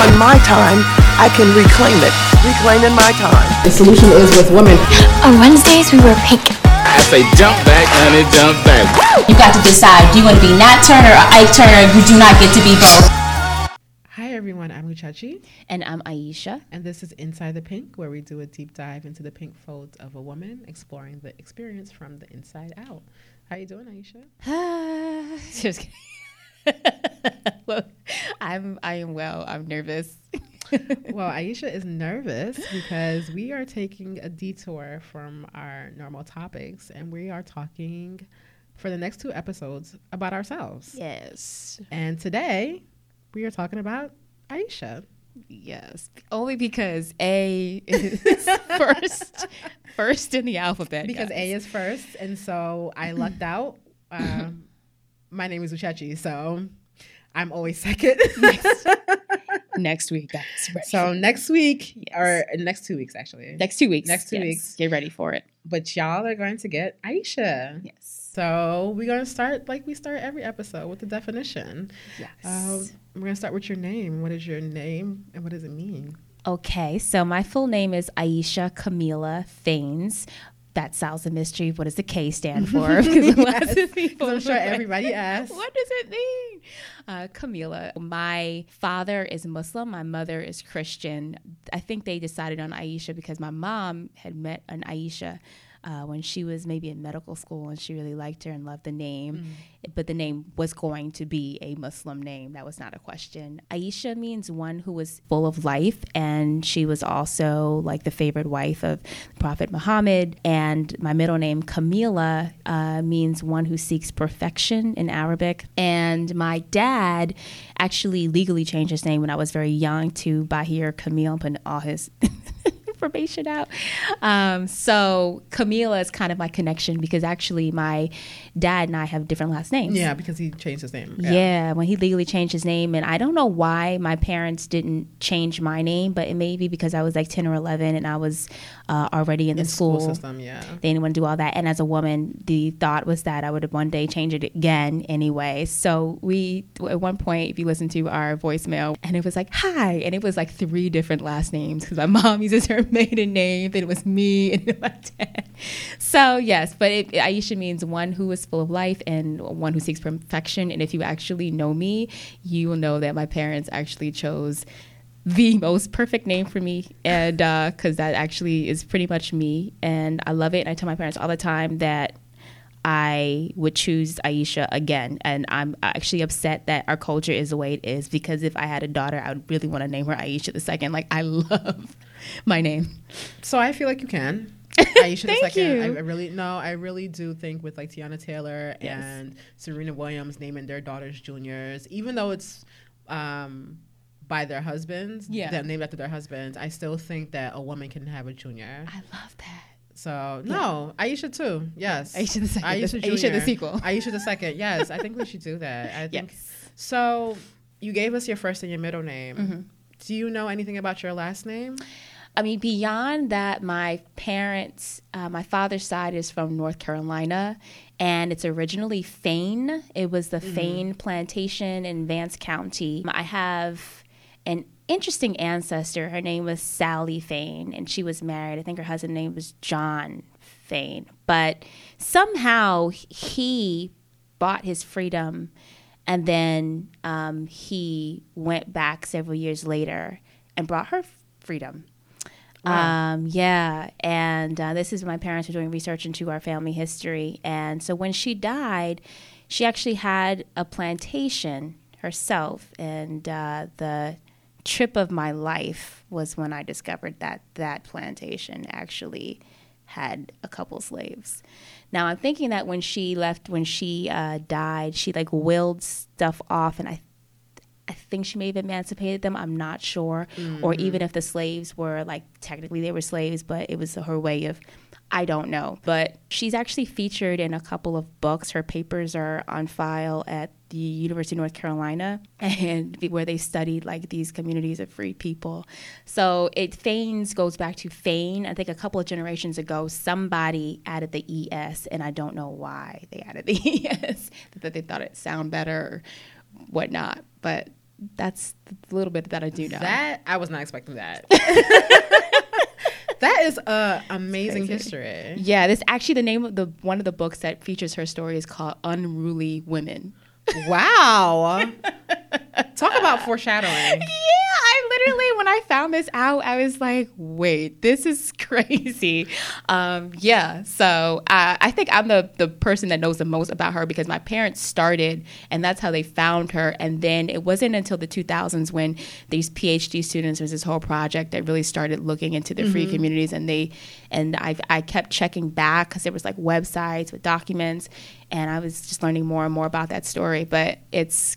on my time, I can reclaim it. Reclaiming my time. The solution is with women. On Wednesdays, we wear pink. I say jump back, honey, jump back. You got to decide. Do you want to be Nat Turner or Ike Turner? You do not get to be both. Hi everyone, I'm Uchechi, And I'm Aisha. and this is Inside the Pink, where we do a deep dive into the pink folds of a woman, exploring the experience from the inside out. How you doing, Aisha? Just kidding. well, I'm I am well. I'm nervous. well, Aisha is nervous because we are taking a detour from our normal topics, and we are talking for the next two episodes about ourselves. yes. And today, we are talking about Aisha. Yes. Only because A is first first in the alphabet. Because guys. A is first, and so I lucked out. Um, my name is Uchechi, so I'm always second. next week, guys. ready so next week, Yes. or next two weeks actually. next two weeks. next two yes. weeks. Get ready for it. But y'all are going to get Aisha. Yes. So we're going to start like we start every episode with the definition. Yes. Um, we're going to start with your name. What is your name, and what does it mean? Okay, so my full name is Aisha Kamila Faines. That solves the mystery. What does the K stand for? Because people I'm sure everybody asks. What does it mean? Uh, Kamila. My father is Muslim. My mother is Christian. I think they decided on Aisha because my mom had met an Aisha uh, when she was maybe in medical school and she really liked her and loved the name. But the name was going to be a Muslim name. That was not a question. Aisha means one who was full of life, and she was also like the favorite wife of Prophet Muhammad. And my middle name, Kamila, uh, means one who seeks perfection in Arabic. And my dad actually legally changed his name when I was very young to Bahir Camille, putting all his information out. Um, so Kamila is kind of my connection because actually my dad and I have different last names. Yeah, because he changed his name. Yeah. when he legally changed his name. And I don't know why my parents didn't change my name, but it may be because I was like 10 or 11 and I was uh, already in the In school. school system, yeah. They didn't want to do all that. And as a woman, the thought was that I would one day change it again anyway. So we, at one point, if you listen to our voicemail, and it was like, hi. And it was like three different last names because my mom uses her maiden name, then it was me, and my dad. So, yes, but it, Aisha means one who is full of life and one who seeks perfection. And if you actually know me, you will know that my parents actually chose the most perfect name for me. And uh, because that actually is pretty much me. And i love it. And i tell my parents all the time that i would choose aisha again. And i'm actually upset that our culture is the way it is because if i had a daughter i would really want to name her aisha the second. Like i love my name So I feel like you can. Aisha the Thank second. you. I, I really no, I really do think with like Teyana Taylor Yes. and Serena Williams naming their daughters juniors, even though it's um by their husbands, Yeah. they're named after their husbands, I still think that a woman can have a junior. i love that So no, Aisha too. Yes, Aisha the second. Aisha, Aisha the sequel. Aisha the second. Yes, I think we should do that. I think yes so. You gave us your first and your middle name. Mm-hmm. Do you know anything about your last name? I mean, beyond that, my parents, uh, my father's side is from North Carolina, and it's originally Fane. It was the Fane plantation in Vance County. I have an interesting ancestor. Her name was Sally Fane, and she was married. I think her husband's name was John Fane. But somehow he bought his freedom, and then um, he went back several years later and brought her freedom. Um, yeah, and uh, this is my parents were doing research into our family history, and so when she died, she actually had a plantation herself, and uh, the trip of my life was when I discovered that that plantation actually had a couple slaves. Now I'm thinking that when she left, when she uh, died, she like willed stuff off, and I think she may have emancipated them. I'm not sure. Or mm. even if the slaves were like technically they were slaves, but it was her way of I don't know. But she's actually featured in a couple of books. Her papers are on file at the University of North Carolina and where they studied like these communities of free people. So it Faines goes back to Fane. I think a couple of generations ago somebody added the ES and I don't know why they added the ES. that they thought it sound better or whatnot. But that's the little bit that I do know. That I was not expecting that. that is a amazing history. yeah, this actually the name of the one of the books that features her story is called Unruly Women. Wow. Talk about foreshadowing. Yeah, I literally when I found this out, I was like, "Wait, this is crazy." Um, yeah, so uh, I think I'm the the person that knows the most about her because my parents started, and that's how they found her. And then it wasn't until the 2000s when these PhD students was this whole project that really started looking into the free communities, and they and I I kept checking back because there was like websites with documents, and I was just learning more and more about that story. But it's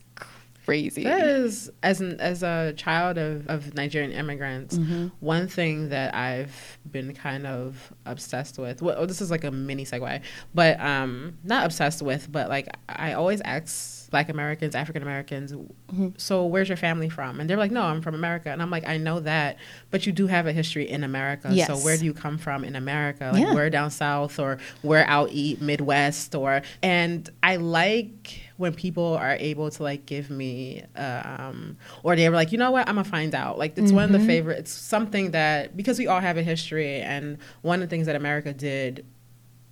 crazy. That is, as an, as a child of, of Nigerian immigrants, one thing that I've been kind of obsessed with. Well, this is like a mini segue, but um, not obsessed with, but like I always ask Black Americans, African Americans, so where's your family from? And they're like, no, I'm from America, and I'm like, I know that, but you do have a history in America. Yes. So where do you come from in America? Like Yeah. we're down south, or we're out eat Midwest, or and I like when people are able to like give me um or they were like you know what i'm gonna find out like it's one of the favorite it's something that because we all have a history and one of the things that america did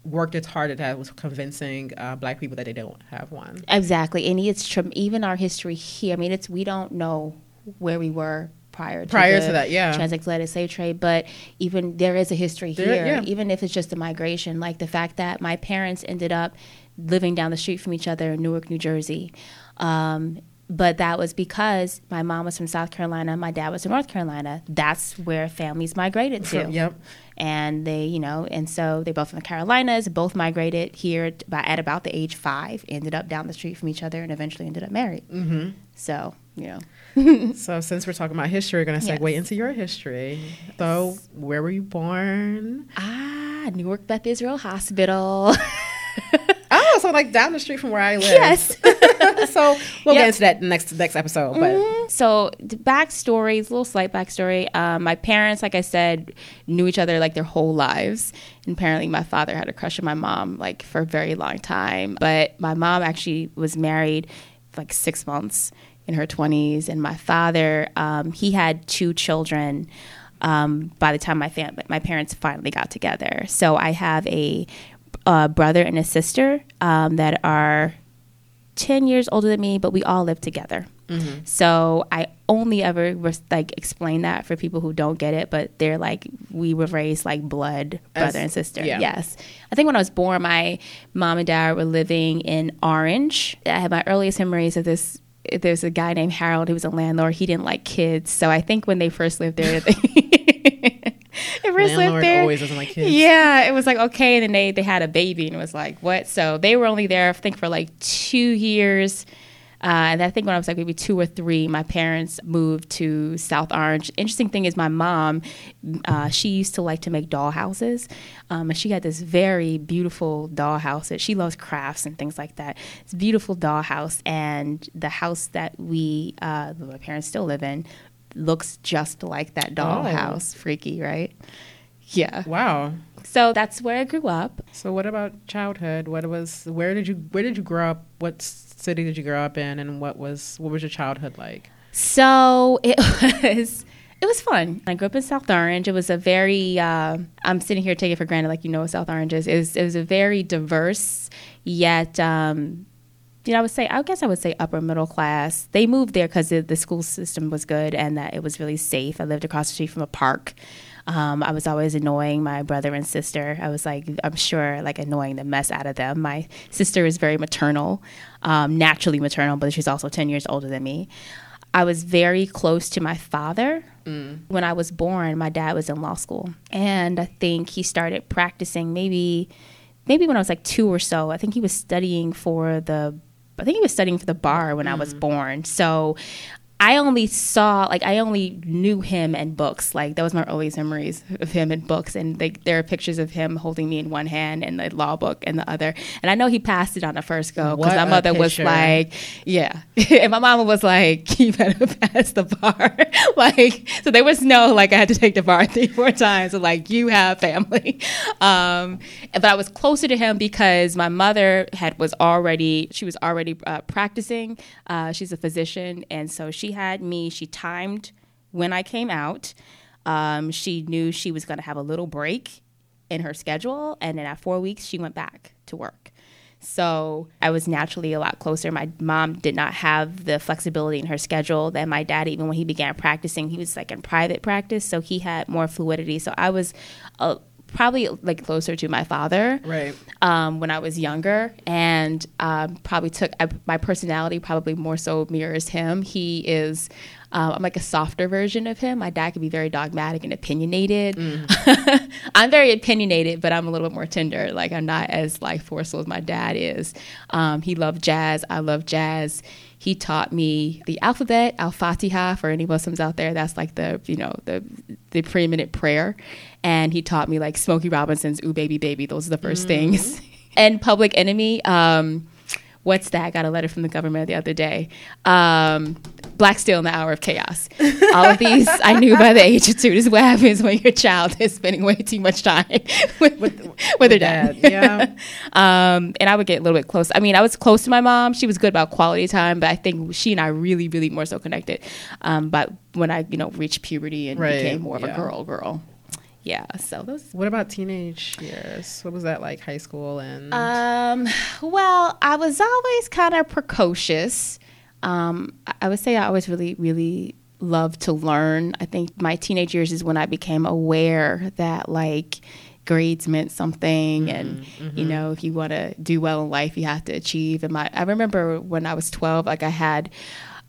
worked its hardest at was convincing uh, black people that they don't have one Exactly, and it's tr- even our history here. I mean, it's we don't know where we were prior to Prior to that, yeah. transatlantic slave trade, but even there is a history There- here. yeah. Even if it's just a migration, like the fact that my parents ended up living down the street from each other in Newark, New Jersey. Um, but that was because my mom was from South Carolina, my dad was from North Carolina. That's where families migrated to. Yep. And they you know and so they both from the carolinas both migrated here by, at about the age five ended up down the street from each other and eventually ended up married. Mm-hmm. so you know. So since we're talking about history we're gonna segue Yes. into your history. So where were you born? Ah newark beth israel hospital oh so like down the street from where i live yes so we'll get into that next next episode but so the backstory, a little slight backstory. Um, my parents, like I said, knew each other like their whole lives. And apparently, my father had a crush on my mom like for a very long time. But my mom actually was married like six months in her twenties, and my father, um, he had two children. Um, by the time my fam- my parents finally got together, so I have a, uh brother and a sister um, that are 10 years older than me, but we all live together. So I only ever res- like explain that for people who don't get it, but they're like, we were raised like blood brother As- and sister. yeah. Yes. I think when I was born, my mom and dad were living in Orange. I have my earliest memories of this. There's a guy named Harold who was a landlord. He didn't like kids. So I think when they first lived there, they, first Landlord lived there. always doesn't like kids. Yeah, it was like okay, and then they they had a baby, and it was like what? So they were only there, I think, for like two years. Uh, and I think when I was like maybe two or three, my parents moved to South Orange. Interesting thing is, my mom, uh, she used to like to make doll houses, um, and she had this very beautiful doll house. That she loves crafts and things like that. It's a beautiful doll house, and the house that we, uh, my parents still live in, looks just like that dollhouse. Oh. Freaky, right? Yeah. wow So that's where I grew up. So what about childhood? What was where did you where did you grow up? What city did you grow up in and what was what was your childhood like? So it was it was fun. I grew up in South Orange. It was a very uh, I'm sitting here taking for granted like you know what South Orange is. It was, it was a very diverse yet um, you know, I would say, I guess I would say upper middle class. They moved there because the school system was good and that it was really safe. I lived across the street from a park. Um, I was always annoying my brother and sister. I was like, I'm sure, like annoying the mess out of them. My sister is very maternal, um, naturally maternal, but she's also 10 years older than me. I was very close to my father. When I was born, my dad was in law school. And I think he started practicing maybe maybe when I was like two or so. I think he was studying for the I think he was studying for the bar when I was mm-hmm. born. So I only saw like I only knew him in books. Like that was my earliest memories of him in books, and like there are pictures of him holding me in one hand and the law book in the other. And I know he passed it on the first go because my mother was like, "Yeah," and my mama was like, "You better pass the bar." like so, there was no like I had to take the bar three four times. So like you have family, um, but I was closer to him because my mother had was already she was already uh, practicing. Uh, she's a physician, and so she had me. She timed when I came out. Um, she knew she was going to have a little break in her schedule, and then at four weeks, she went back to work. So I was naturally a lot closer. My mom did not have the flexibility in her schedule that my dad, even when he began practicing, he was like in private practice, so he had more fluidity. So I was uh, probably like closer to my father Right. um, when I was younger, and um, probably took I, my personality probably more so mirrors him. He is. Um, I'm like a softer version of him. My dad could be very dogmatic and opinionated. I'm very opinionated, but I'm a little bit more tender. Like I'm not as like forceful as my dad is. Um, he loved jazz. I love jazz. He taught me the alphabet, Al Fatiha. For any Muslims out there, that's like the you know the the preeminent prayer. And he taught me like Smokey Robinson's "Ooh Baby Baby." Those are the 1st things. and Public Enemy. Um, what's that? I got a letter from the government the other day. Um, Black Steel in the Hour of Chaos. All of these I knew by the age of two. This is what happens when your child is spending way too much time with, with, their dad. Yeah. um, and I would get a little bit close. I mean, I was close to my mom. She was good about quality time, but I think she and I really, really more so connected. Um, but when I, you know, reached puberty and Right, became more of yeah. a girl, girl. Yeah. So those What about teenage years? What was that like? High school and Um, well, I was always kind of precocious. Um, I- would say I always really, really loved to learn. I think my teenage years is when I became aware that like grades meant something and you know if you want to do well in life you have to achieve and my i remember when i was 12 like i had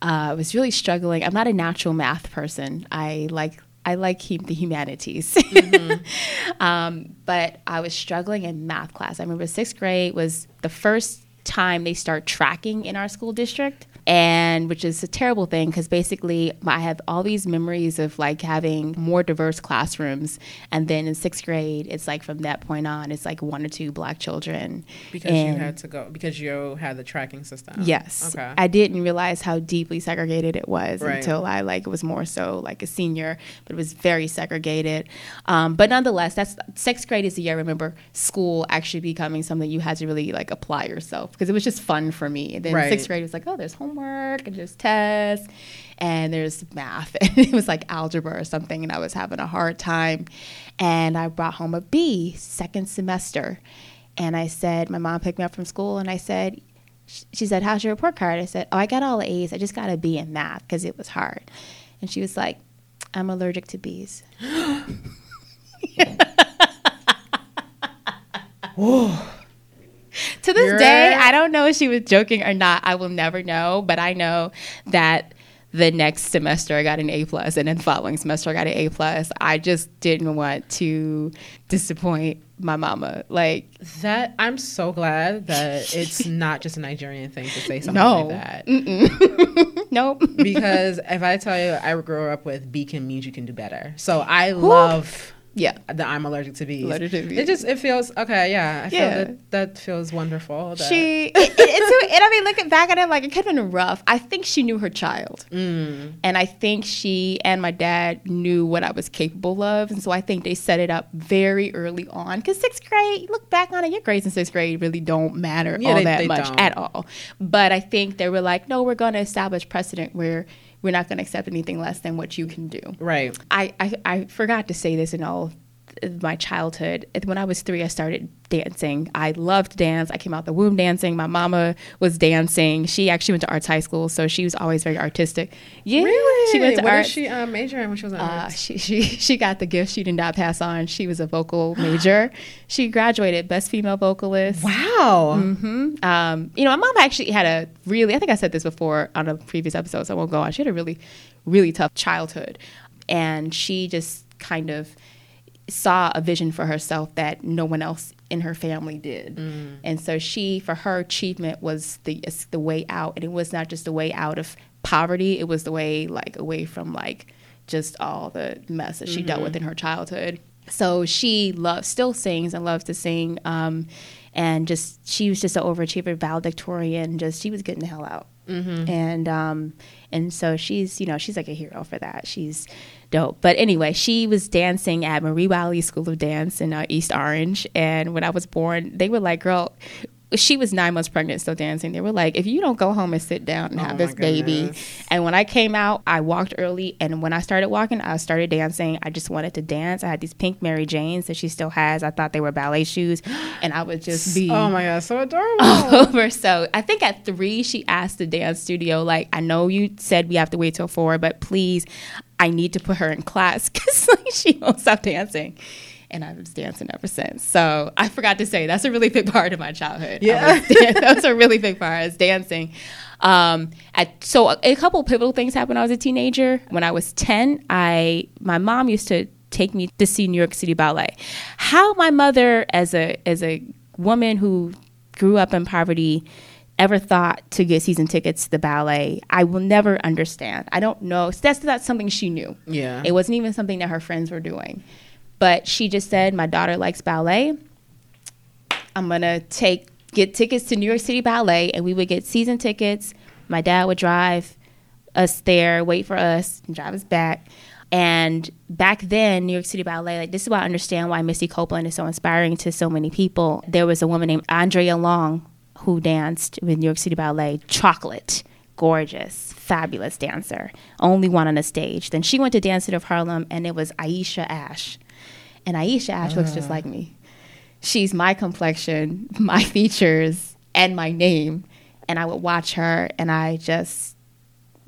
uh, i was really struggling i'm not a natural math person i like i like hum- the humanities um, but I was struggling in math class. I remember sixth grade was the first time they start tracking in our school district. And which is a terrible thing because basically I have all these memories of like having more diverse classrooms. And then in sixth grade, it's like from that point on, it's like one or two black children. because you had to go because you had the tracking system. Yes. Okay. I didn't realize how deeply segregated it was Right. until I like was more so like a senior, but it was very segregated. Um, but nonetheless, that's sixth grade is the year I remember school actually becoming something you had to really like apply yourself because it was just fun for me. And then Right. sixth grade was like, oh, there's homework and there's tests and there's math. And it was like algebra or something. And I was having a hard time. And I brought home a B second semester. And I said, my mom picked me up from school and I said, she said, How's your report card? I said, Oh, I got all A's. I just got a B in math because it was hard. And she was like, I'm allergic to bees. to this You're- day, I don't know if she was joking or not. I will never know, but I know that the next semester I got an A plus, and then the following semester I got an A plus. I just didn't want to disappoint my mama. Like, That I'm so glad that it's not just a Nigerian thing to say something No. like that. nope. Because if I tell you I grew up with beacon means you can do better. So I love yeah. that I'm allergic to bees. Allergic to bees. It just it feels okay. Yeah, I feel that that feels wonderful. That, She, it, it, it's, and I mean, looking back at it, like it could have been rough. I think she knew her child, Mm. and I think she and my dad knew what I was capable of, and so I think they set it up very early on. Because sixth grade, look back on it, your grades in sixth grade really don't matter Yeah, all they- that they much don't. at all. But I think they were like, no, we're going to establish precedent where we're not going to accept anything less than what you can do. right. I, I, I forgot to say this in all my childhood. When I was three, I started dancing. I loved dance. I came out the womb dancing. My mama was dancing. She actually went to arts high school, so she was always very artistic. Yeah, Really? she went to what arts. did she uh, major in when she was in Uh, arts? she, she she got the gift she did not pass on. She was a vocal major. She graduated best female vocalist. Wow. Um, you know, my mom actually had a really, I think I said this before on a previous episode, so I won't go on. She had a really, really tough childhood. And she just kind of saw a vision for herself that no one else in her family did. And so she, for her achievement was the, the way out. And it was not just the way out of poverty, it was the way, like, away from, like, just all the mess that she dealt with in her childhood. So she loves, still sings and loves to sing. Um, and just, she was just an overachiever, valedictorian. Just, she was getting the hell out. And, um, and so she's, you know, she's like a hero for that. She's dope. But anyway, she was dancing at Marie Wiley School of Dance in uh, East Orange. And when I was born, they were like, girl, she was nine months pregnant, still dancing. They were like, if you don't go home and sit down and Oh have this baby. And when I came out, I walked early. And when I started walking, I started dancing. I just wanted to dance. I had these pink Mary Janes that she still has. I thought they were ballet shoes. And I would just be Oh my god, so adorable. over. So I think at three, she asked the dance studio, like, I know you said we have to wait till four, but please, I need to put her in class because like, she won't stop dancing. And I was dancing ever since. So I forgot to say that's a really big part of my childhood. Yeah. that was a really big part. is dancing. Um, at, so a, a couple pivotal things happened when I was a teenager. When I was ten, I my mom used to take me to see New York City Ballet. How my mother, as a as a woman who grew up in poverty, ever thought to get season tickets to the ballet, I will never understand. I don't know. That's not something she knew. Yeah. It wasn't even something that her friends were doing. But she just said, My daughter likes ballet. I'm gonna take get tickets to New York City Ballet, and we would get season tickets. My dad would drive us there, wait for us, and drive us back. And back then, New York City Ballet, like this is why I understand why Misty Copeland is so inspiring to so many people. There was a woman named Andrea Long who danced with New York City Ballet, chocolate, gorgeous, fabulous dancer, only one on the stage. Then she went to Dance Theatre of Harlem, and it was Aisha Ash. And Aisha Ash looks just ah. like me she's my complexion, my features, and my name. And I would watch her and I just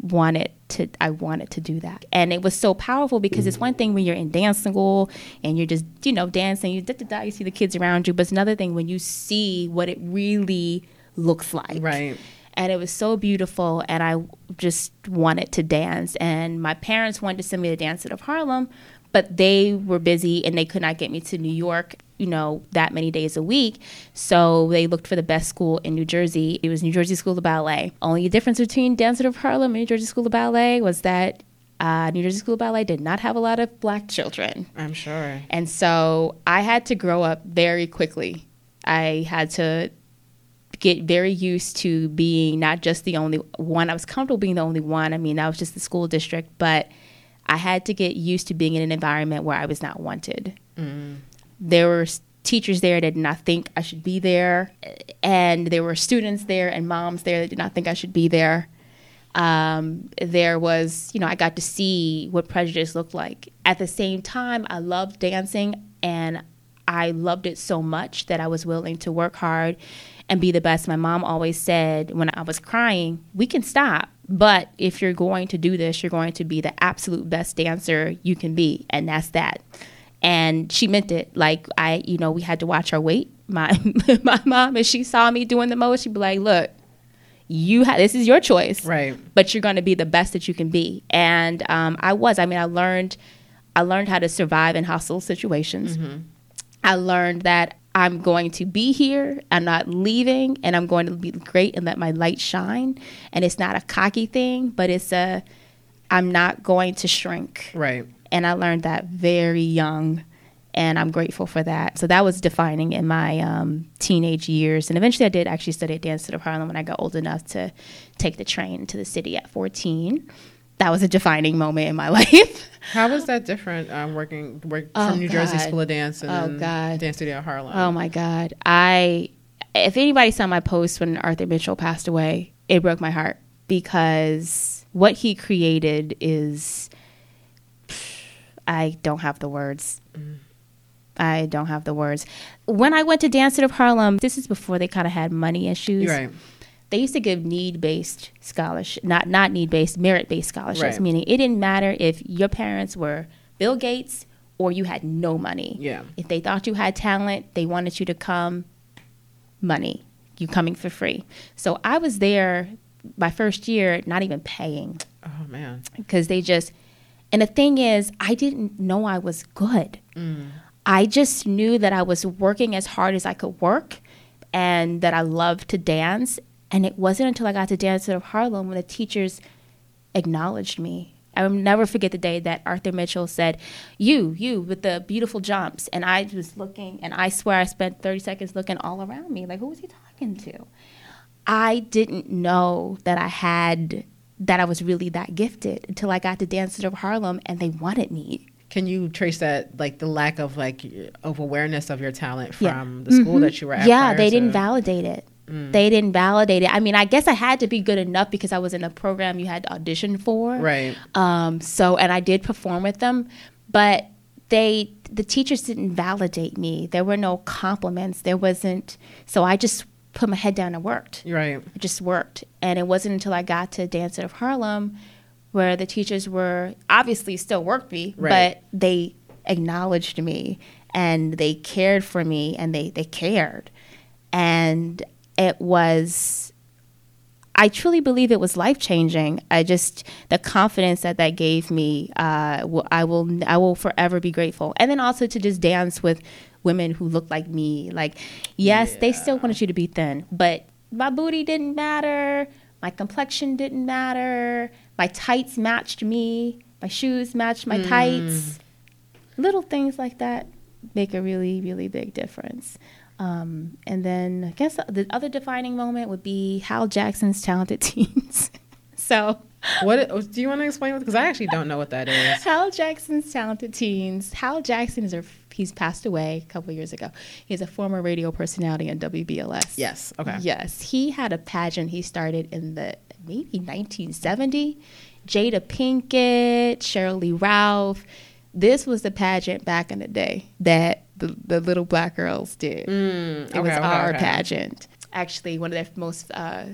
wanted to I wanted to do that. And it was so powerful because it's one thing when you're in dance school and you're just, you know, dancing, you da, da, da, you see the kids around you, but it's another thing when you see what it really looks like. Right. And it was so beautiful and I just wanted to dance and my parents wanted to send me to Dance of Harlem, but they were busy and they could not get me to New York, you know, that many days a week. So they looked for the best school in New Jersey. It was New Jersey School of Ballet. Only difference between Dance of Harlem and New Jersey School of Ballet was that uh, New Jersey School of Ballet did not have a lot of black children. I'm sure. And so I had to grow up very quickly. I had to get very used to being not just the only one. I was comfortable being the only one. I mean, that was just the school district, but I had to get used to being in an environment where I was not wanted. There were teachers there that did not think I should be there, and there were students there and moms there that did not think I should be there um, there was, you know, I got to see what prejudice looked like. At the same time, I loved dancing and I loved it so much that I was willing to work hard and be the best. My mom always said when I was crying, we can stop, but if you're going to do this, you're going to be the absolute best dancer you can be. And that's that. And she meant it. Like I, you know, we had to watch our weight. My my mom, if she saw me doing the most, she'd be like, "Look, you ha- this is your choice Right. but you're going to be the best that you can be and um, i was i mean i learned i learned how to survive in hostile situations i learned that i'm going to be here i'm not leaving and i'm going to be great and let my light shine and it's not a cocky thing but it's a i'm not going to shrink Right. and I learned that very young, and I'm grateful for that. So that was defining in my um, teenage years, and eventually I did actually study at Dance of Harlem when I got old enough to take the train to the city at 14. That was a defining moment in my life. How was that different um, working work Oh, from New Jersey School of Dance and Oh, then God. Dance Studio Harlem? Oh my God. I, if anybody saw my post when Arthur Mitchell passed away, it broke my heart because what he created is, I don't have the words. I don't have the words. When I went to Dance of Harlem, this is before they kind of had money issues. You're right. They used to give need based scholarship, not not need based, merit based scholarships. Right. Meaning it didn't matter if your parents were Bill Gates or you had no money. Yeah. If they thought you had talent, they wanted you to come. Money, you coming for free. So I was there my first year, not even paying Oh man. because they just and the thing is i didn't know i was good mm. i just knew that i was working as hard as i could work and that i loved to dance and it wasn't until i got to dance of harlem when the teachers acknowledged me i will never forget the day that arthur mitchell said you you with the beautiful jumps and i was looking and i swear i spent 30 seconds looking all around me like who was he talking to I didn't know that I had that I was really that gifted until I got to Dance of Harlem and they wanted me. Can you trace that like the lack of like of awareness of your talent Yeah. from the school mm-hmm. that you were at? yeah, they didn't validate it. They didn't validate it. I mean, I guess I had to be good enough because I was in a program you had to audition for. Right. Um, so, and I did perform with them, but they, the teachers didn't validate me. There were no compliments. There wasn't, so I just put my head down and worked. Right. It just worked. And it wasn't until I got to Dance of Harlem where the teachers were obviously still worked me, Right. but they acknowledged me and they cared for me and they, they cared. And it was, I truly believe it was life changing. I just, the confidence that that gave me, uh, will- I will, I will forever be grateful. And then also to just dance with women who look like me. Like, yes, they still wanted you to be thin, but my booty didn't matter. My complexion didn't matter. My tights matched me. My shoes matched my tights. Little things like that make a really, really big difference. Um, and then I guess the other defining moment would be Hal Jackson's Talented Teens. so, What do you want to explain? Because I actually don't know what that is. Hal Jackson's Talented Teens. Hal Jackson is a he's passed away a couple years ago. He's a former radio personality on WBLS. Yes. Okay. Yes, he had a pageant he started in the maybe 1970. Jada Pinkett, Sheryl Lee Ralph. This was the pageant back in the day that the, the little black girls did. it was Mm, okay, okay, our okay. pageant. Actually, one of their most uh,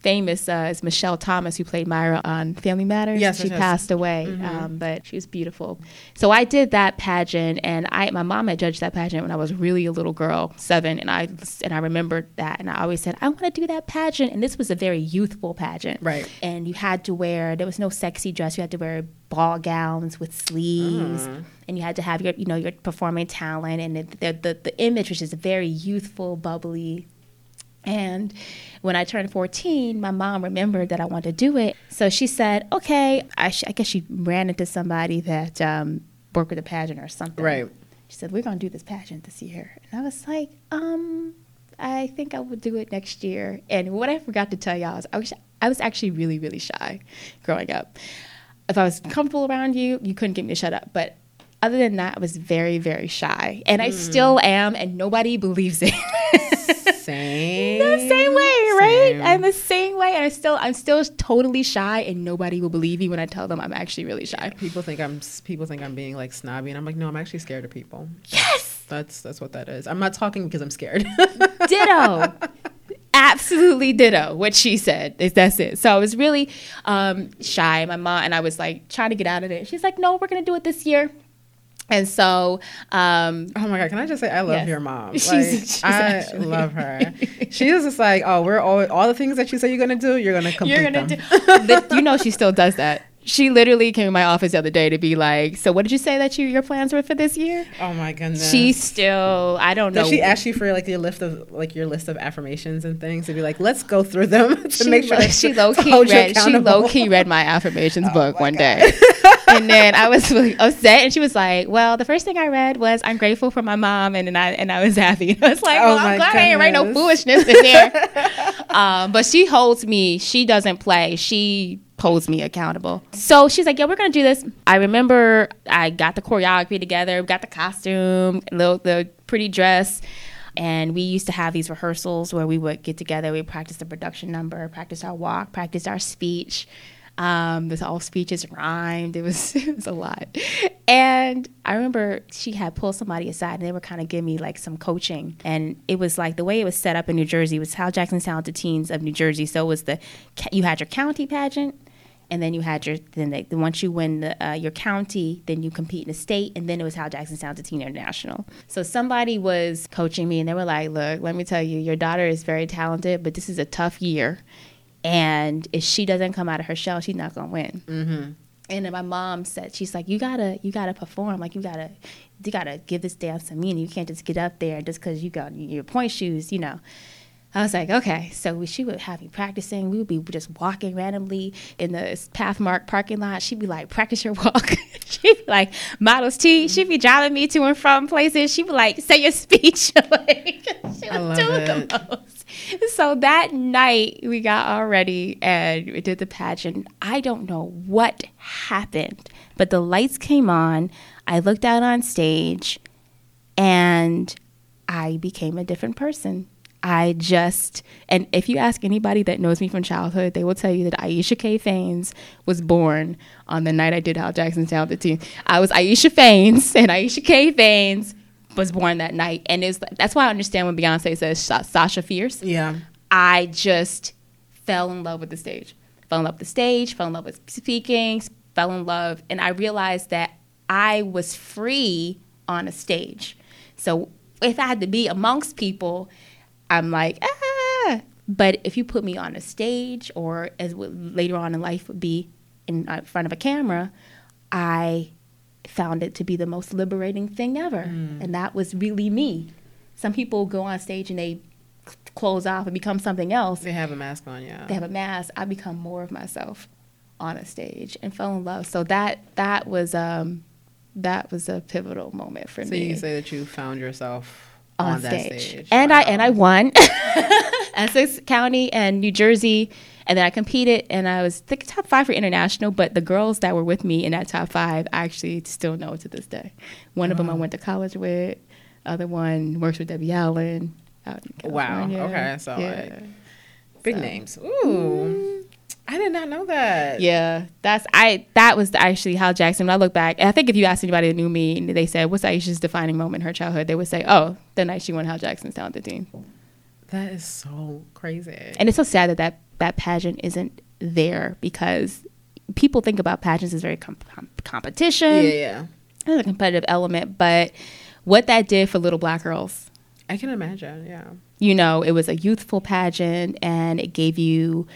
famous uh, is Michelle Thomas, who played Myra on Family Matters. Yes, she yes, passed away, um, but she was beautiful. So I did that pageant, and I my mom had judged that pageant when I was really a little girl, seven, and I and I remembered that, and I always said I want to do that pageant, and this was a very youthful pageant, Right. And you had to wear there was no sexy dress, you had to wear ball gowns with sleeves, and you had to have your you know your performing talent, and the the, the, the image was just very youthful, bubbly, and when I turned 14, my mom remembered that I wanted to do it. So she said, okay, I, sh- I guess she ran into somebody that um, worked with a pageant or something. Right. She said, we're going to do this pageant this year. And I was like, um, I think I would do it next year. And what I forgot to tell y'all is I was, I was actually really, really shy growing up. If I was comfortable around you, you couldn't get me to shut up. But other than that, I was very, very shy. And I still am, and nobody believes it. Same. the same way, right? Same. I'm the same way, and I still, I'm still totally shy, and nobody will believe me when I tell them I'm actually really shy. People think I'm people think I'm being like snobby, and I'm like, no, I'm actually scared of people. Yes, That's that's what that is. I'm not talking because I'm scared. ditto, absolutely ditto. What she said is that's it. So I was really um, shy. My mom and I was like trying to get out of it. She's like, "No, we're gonna do it this year." And so, um, oh my god, can I just say I love Yes. your mom? She's- Like, she's I actually- love her. She is just like, oh, we're all all the things that you say you're gonna do, you're gonna complete you're gonna them. do. The- you know, she still does that. She literally came in my office the other day to be like, "So, what did you say that you your plans were for this year?" oh my goodness. She still, I don't know. Does she ask you for like your list of like your list of affirmations and things to be like, let's go through them to she, make sure she low key read she low key read my affirmations Oh book one day, and then I was really upset, and she was like, "Well, the first thing I read was I'm grateful for my mom, and then I and I was happy." I was like, Oh "Well, I'm my glad I ain't write no foolishness in there." um, but she holds me. She doesn't play. She holds me accountable. So she's like, "Yeah, we're gonna do this." I remember I got the choreography together, got the costume, little the pretty dress. And we used to have these rehearsals where we would get together, we practice the production number, practice our walk, practice our speech. Um, this all speeches rhymed. It was it was a lot. And I remember she had pulled somebody aside and they were kind of giving me like some coaching. And it was like the way it was set up in New Jersey was Hal Jackson's Talented Teens of New Jersey. So it was the you had your county pageant, and then you had your then the, once you win the, uh, your county, then you compete in the state, and then it was Hal Jackson's Talented Teen International. So somebody was coaching me, and they were like, "Look, let me tell you, your daughter is very talented, but this is a tough year, and if she doesn't come out of her shell, she's not gonna win." Mm-hmm. And then my mom said, "She's like, you gotta, you gotta perform. Like you gotta, you gotta give this dance some meaning. You can't just get up there just because you got your point shoes, you know." I was like, okay. So we, she would have me practicing. We would be just walking randomly in the Pathmark parking lot. She'd be like, practice your walk. She'd be like, Models T. She'd be driving me to and from places. She'd be like, say your speech. like, she was doing it. the most. So that night we got all ready and we did the pageant. I don't know what happened, but the lights came on. I looked out on stage and I became a different person. I just, and if you ask anybody that knows me from childhood, they will tell you that Aisha K. Faines was born on the night I did Hal Jackson's Talented Teen. I was Aisha Faines, and Aisha K. Faines was born that night. And it's, that's why I understand when Beyonce says Sasha Fierce. Yeah. I just fell in love with the stage. Fell in love with the stage, fell in love with speaking, fell in love, and I realized that I was free on a stage. So if I had to be amongst people, I'm like, ah. But if you put me on a stage, or as later on in life would be in uh, front of a camera, I found it to be the most liberating thing ever, and that was really me. Some people go on stage and they c- close off and become something else. They have a mask on, yeah. They have a mask. I become more of myself on a stage and fell in love. So that that was um that was a pivotal moment for so me So you say that you found yourself on, on, that stage. stage. And I and I won Essex County and New Jersey. And then I competed and I was the top five for international, but the girls that were with me in that top five I actually still know to this day. One of them I went to college with, other one works with Debbie Allen out in Wow. Okay, so, yeah. like, Big So- names. Ooh. I did not know that. Yeah, that's I. That was actually Hal Jackson. When I look back, and I think if you asked anybody that knew me, and they said, "What's Aisha's defining moment in her childhood?" They would say, "Oh, the night she won Hal Jackson's talented teen." That is so crazy. And it's so sad that that, that pageant isn't there because people think about pageants as very com- com- competition. yeah, yeah. There's a competitive element, but what that did for little black girls I can imagine, yeah. you know, it was a youthful pageant and it gave you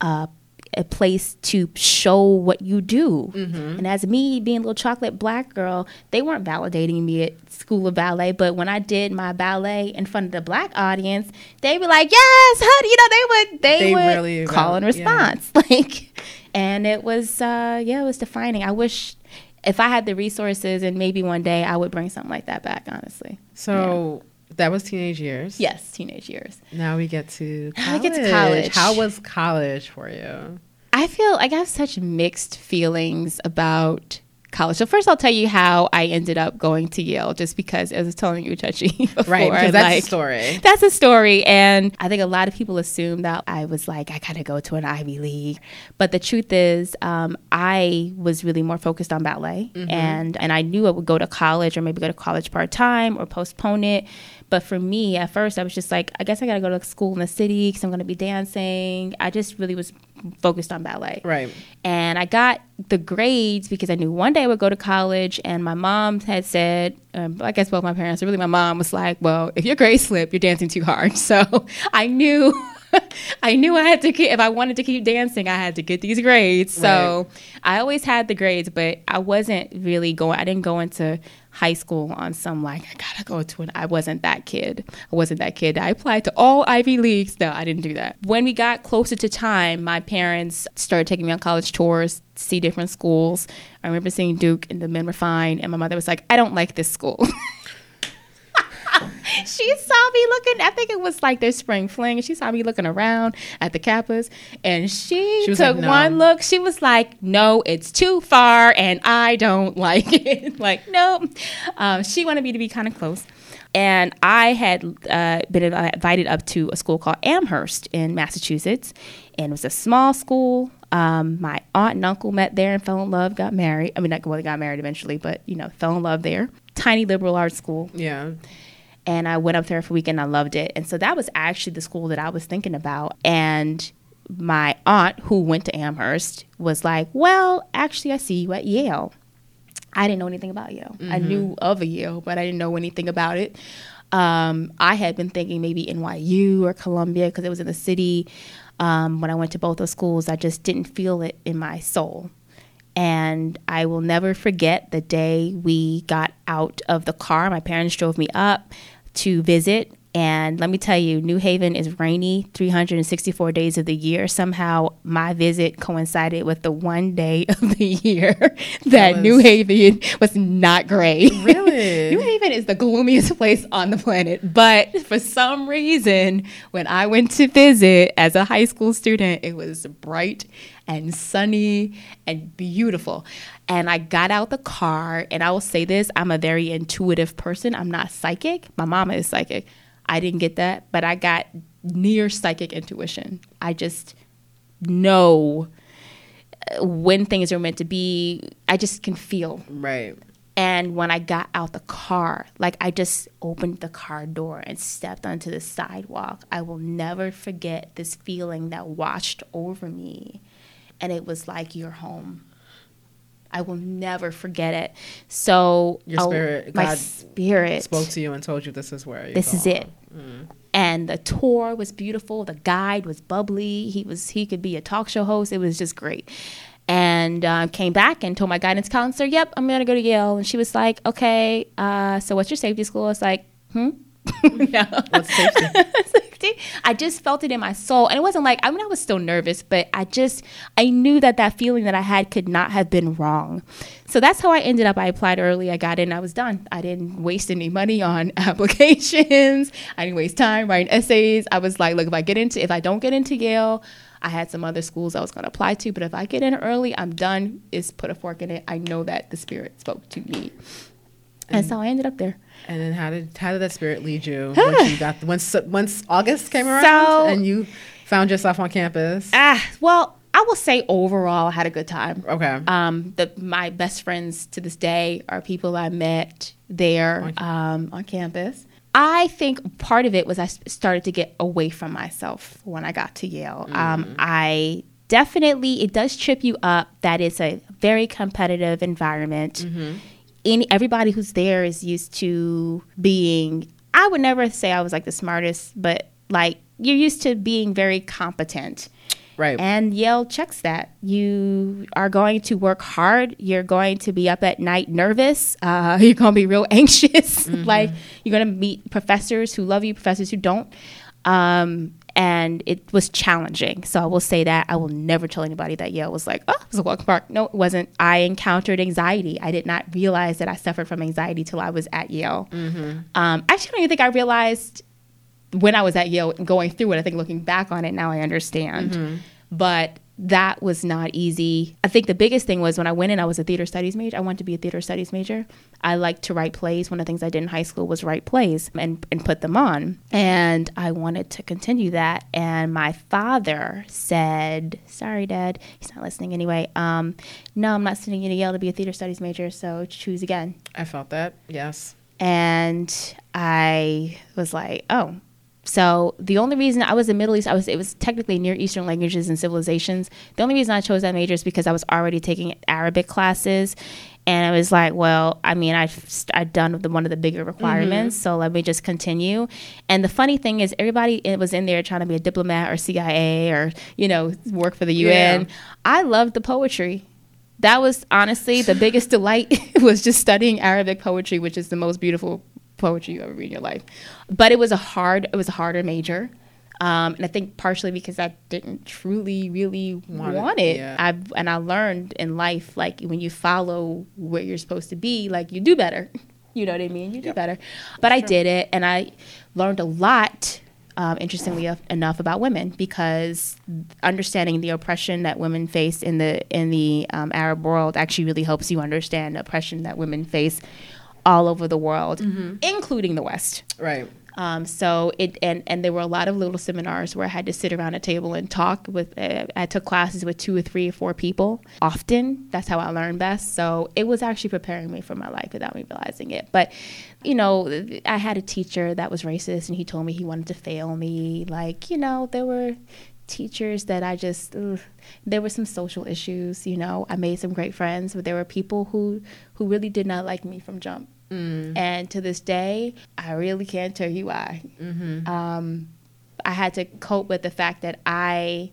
uh, a place to show what you do. And as me being a little chocolate black girl, they weren't validating me at School of Ballet, but when I did my ballet in front of the black audience, they were like, "Yes, honey," you know, they would they, They would really call and val- yeah. response, like, and it was uh, yeah, it was defining. I wish. If I had the resources and maybe one day I would bring something like that back, honestly. So that was teenage years. Yes, teenage years. Now we get to college. We get to college. How was college for you? I feel like I have such mixed feelings about college. So first, I'll tell you how I ended up going to Yale, just because as I was telling you, touchy, before, Right, because that's like, the story. That's a story, and I think a lot of people assume that I was like, I gotta go to an Ivy League, but the truth is, um, I was really more focused on ballet, and and I knew I would go to college or maybe go to college part time or postpone it. But for me, at first, I was just like, I guess I gotta go to school in the city because I'm gonna be dancing. I just really was focused on ballet, Right. and I got the grades because I knew one day I would go to college. And my mom had said, um, I guess both my parents, really my mom was like, well, if your grades slip, you're dancing too hard. So I knew. I knew I had to keep, if I wanted to keep dancing, I had to get these grades. So I always had the grades, but I wasn't really going, I didn't go into high school on some like, I gotta go to an, I wasn't that kid. I wasn't that kid. I applied to all Ivy Leagues. No, I didn't do that. When we got closer to time, my parents started taking me on college tours to see different schools. I remember seeing Duke and the men were fine, and my mother was like, I don't like this school. she saw me looking. I think it was like their spring fling. and She saw me looking around at the Kappas, and she, She took like, "No." one look. She was like, "No, it's too far, and I don't like it." like, no. Um, she wanted me to be kind of close, and I had uh, been invited up to a school called Amherst in Massachusetts, and it was a small school. Um, my aunt and uncle met there and fell in love, got married. I mean, not well, they got married eventually, but you know, fell in love there. Tiny liberal arts school Yeah. And I went up there for a weekend. I loved it, and so that was actually the school that I was thinking about. And my aunt, who went to Amherst, was like, "Well, actually, I see you at Yale." I didn't know anything about Yale. I knew of a Yale, but I didn't know anything about it. Um, I had been thinking maybe NYU or Columbia because it was in the city. Um, when I went to both those schools, I just didn't feel it in my soul. And I will never forget the day we got out of the car. My parents drove me up to visit. And let me tell you, New Haven is rainy 364 days of the year. Somehow my visit coincided with the one day of the year that, New Haven was not gray. Really? New Haven is the gloomiest place on the planet. But for some reason, when I went to visit as a high school student, it was bright and sunny and beautiful. And I got out the car, and I will say this I'm a very intuitive person. I'm not psychic. My mama is psychic. I didn't get that, but I got near psychic intuition. I just know uh, when things are meant to be. I just can feel. Right. And when I got out the car, like I just opened the car door and stepped onto the sidewalk, I will never forget this feeling that washed over me. And it was like you're home. I will never forget it. So Your oh, spirit, my God spirit Spoke to you and told you this is where this is going. it. And the tour was beautiful. The guide was bubbly. He was he could be a talk show host. It was just great. And uh, came back and told my guidance counselor, "Yep, I'm gonna go to Yale." And she was like, "Okay, uh, so what's your safety school?" I was like, "Hmm." no. What's safety? Safety. I just felt it in my soul, and it wasn't like I mean I was still nervous, but I just I knew that that feeling that I had could not have been wrong. So that's how I ended up. I applied early. I got in. I was done. I didn't waste any money on applications. I didn't waste time writing essays. I was like, look, if I get into if I don't get into Yale. I had some other schools I was going to apply to, but if I get in early, I'm done. Is put a fork in it. I know that the spirit spoke to me, and so mm. I ended up there. And then how did how did that spirit lead you once you got once once August came around So- and you found yourself on campus? Ah, well, I will say overall, I had a good time. Okay. Um, the my best friends to this day are people I met there um, on campus. I think part of it was I started to get away from myself when I got to Yale. Um, I definitely it does trip you up that it's a very competitive environment. Any everybody who's there is used to being. I would never say I was like the smartest, but like you're used to being very competent. right. And Yale checks that. You are going to work hard. You're going to be up at night nervous. Uh, you're going to be real anxious. like, you're going to meet professors who love you, professors who don't. Um, and it was challenging. So I will say that. I will never tell anybody that Yale was like, oh, it was a welcome park. No, it wasn't. I encountered anxiety. I did not realize that I suffered from anxiety till I was at Yale. Um, actually, I don't even think I realized when I was at Yale going through it, I think looking back on it now I understand. But that was not easy. I think the biggest thing was when I went in, I was a theater studies major. I wanted to be a theater studies major. I liked to write plays. One of the things I did in high school was write plays and, and put them on. And I wanted to continue that. And my father said, Sorry, Dad. He's not listening anyway. Um, no, I'm not sending you to Yale to be a theater studies major. So choose again. I felt that. Yes. and I was like, oh. So the only reason I was in Middle East, I was it was technically Near Eastern languages and civilizations. The only reason I chose that major is because I was already taking Arabic classes, and I was like, well, I mean, I've I've done the, one of the bigger requirements, mm-hmm. so let me just continue. And the funny thing is, everybody it was in there trying to be a diplomat or CIA or you know work for the UN. Yeah. I loved the poetry that was honestly the biggest delight was just studying Arabic poetry, which is the most beautiful poetry you ever read in your life. But it was a hard, it was a harder major. Um, and I think partially because I didn't truly, really Want want it, it. yeah. I and I learned in life, like when you follow where you're supposed to be, like you do better. You know what I mean? You do better. But I did it, and I learned a lot. Um, interestingly enough- enough, about women because understanding the oppression that women face in the in the um, Arab world actually really helps you understand the oppression that women face all over the world, including the West. Right. Um, so it and and there were a lot of little seminars where I had to sit around a table and talk with. Uh, I took classes with two or three or four people often. That's how I learned best. So it was actually preparing me for my life without me realizing it. But you know, I had a teacher that was racist, and he told me he wanted to fail me. Like you know, there were teachers that I just ugh, there were some social issues. You know, I made some great friends, but there were people who who really did not like me from jump. And to this day, I really can't tell you why. Um, I had to cope with the fact that I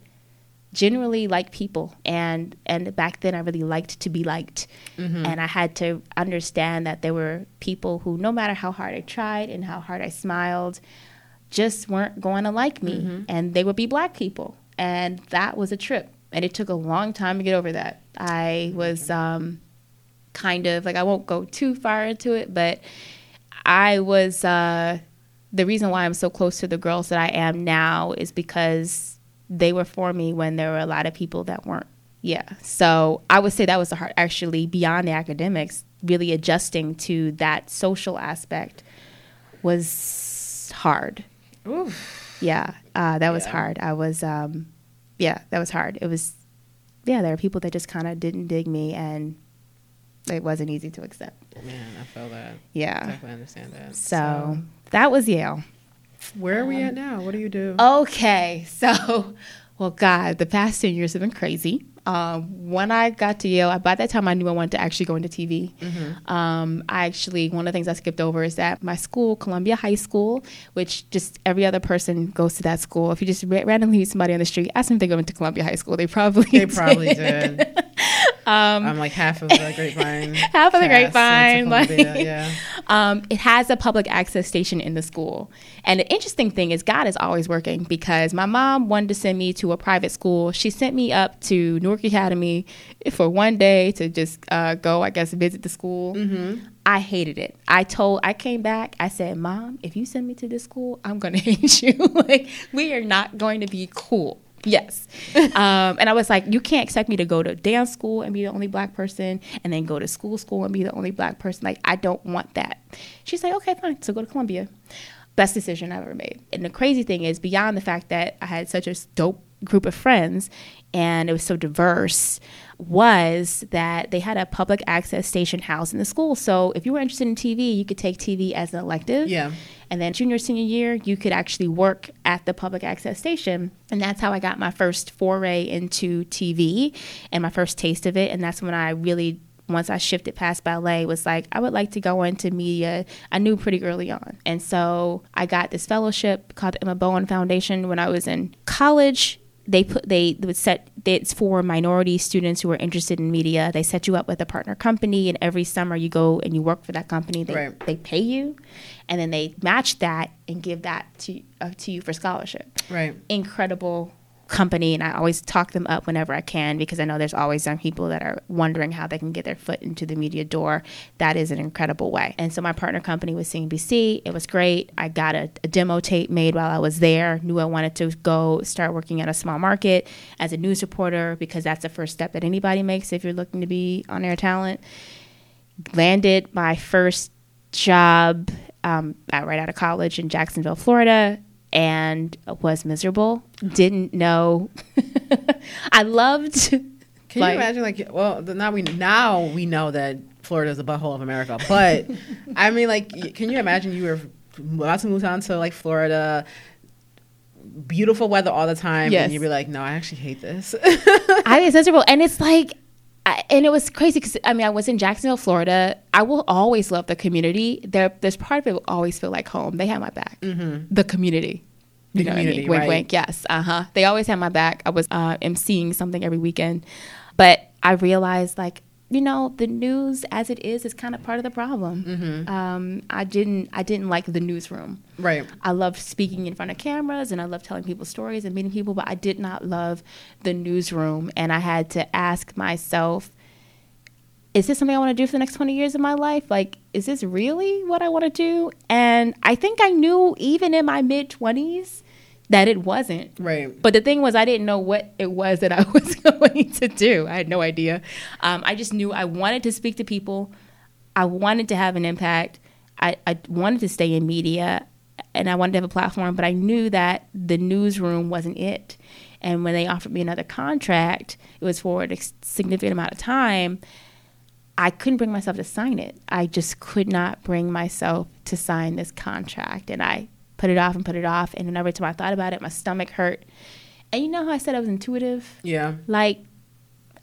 generally like people, and and back then I really liked to be liked, and I had to understand that there were people who, no matter how hard I tried and how hard I smiled, just weren't going to like me, and they would be black people, and that was a trip, and it took a long time to get over that. I was. Um, kind of like I won't go too far into it, but I was uh, the reason why I'm so close to the girls that I am now is because they were for me when there were a lot of people that weren't. Yeah, so I would say that was the hard. Actually, beyond the academics, really adjusting to that social aspect was hard. Oof. Yeah, uh, that was hard. I was, um, yeah, that was hard. It was, yeah, there were people that just kind of didn't dig me, and it wasn't easy to accept. Man, I feel that. Yeah. Definitely understand that. So that was Yale. where are we at now? What do you do? Okay, so, well, God, the past 10 years have been crazy. Um, when I got to Yale, by that time I knew I wanted to actually go into TV. Um, I actually, one of the things I skipped over is that my school, Columbia High School, which just every other person goes to that school. If you just ra- randomly meet somebody on the street, ask them if they go into Columbia High School, they probably They probably did. I'm like half of the grapevine. Half of the grapevine, like- yeah. um, it has a public access station in the school. And the interesting thing is, God is always working because my mom wanted to send me to a private school. She sent me up to Newark Academy for one day to just uh, go, I guess, visit the school. I hated it. I told, I came back, I said, Mom, if you send me to this school, I'm going to hate you. like, we are not going to be cool. Yes. um, and I was like, you can't expect me to go to dance school and be the only black person and then go to school school and be the only black person. Like, I don't want that. She's like, okay, fine. So go to Columbia. Best decision I've ever made. And the crazy thing is, beyond the fact that I had such a dope group of friends and it was so diverse, was that they had a public access station house in the school. So if you were interested in TV, you could take TV as an elective. Yeah. And then junior, senior year, you could actually work at the public access station. And that's how I got my first foray into TV and my first taste of it. And that's when I really, once I shifted past ballet, was like, I would like to go into media. I knew pretty early on. And so I got this fellowship called the Emma Bowen Foundation when I was in college they put they would set it's for minority students who are interested in media. They set you up with a partner company, and every summer you go and you work for that company. They Right. they pay you, and then they match that and give that to uh, to you for scholarship. Right. Incredible company, and I always talk them up whenever I can because I know there's always young people that are wondering how they can get their foot into the media door. That is an incredible way. And so my partner company was CNBC. It was great. I got a, a demo tape made while I was there. Knew I wanted to go start working at a small market as a news reporter because that's the first step that anybody makes if you're looking to be on air talent. Landed my first job um, right out of college in Jacksonville, Florida, and was miserable. Didn't know. I loved. Can like- you imagine, like, well, now we now we know that Florida is the butthole of America, but I mean, like, can you imagine you were about to move down to like Florida, beautiful weather all the time, Yes. and you'd be like, no, I actually hate this. I it's miserable, and it's like, I, and it was crazy because I mean I was in Jacksonville, Florida. I will always love the community. There, there's part of it will always feel like home. They have my back. The community. You The know what I mean? community, Wink, right. wink. Yes. Uh huh. They always have my back. I was uh, emceeing something every weekend, but I realized like you know the news as it is is kind of part of the problem. Um, I didn't I didn't like the newsroom. right. I loved speaking in front of cameras and I loved telling people stories and meeting people, but I did not love the newsroom. And I had to ask myself, is this something I want to do for the next 20 years of my life? Like, is this really what I want to do? And I think I knew even in my mid 20s that it wasn't. Right. But the thing was, I didn't know what it was that I was going to do. I had no idea. Um, I just knew I wanted to speak to people. I wanted to have an impact. I, I wanted to stay in media and I wanted to have a platform, but I knew that the newsroom wasn't it. And when they offered me another contract, it was for a significant amount of time. I couldn't bring myself to sign it. I just could not bring myself to sign this contract. And I put it off and put it off. And then every time I thought about it, my stomach hurt. And you know how I said I was intuitive? Yeah. Like,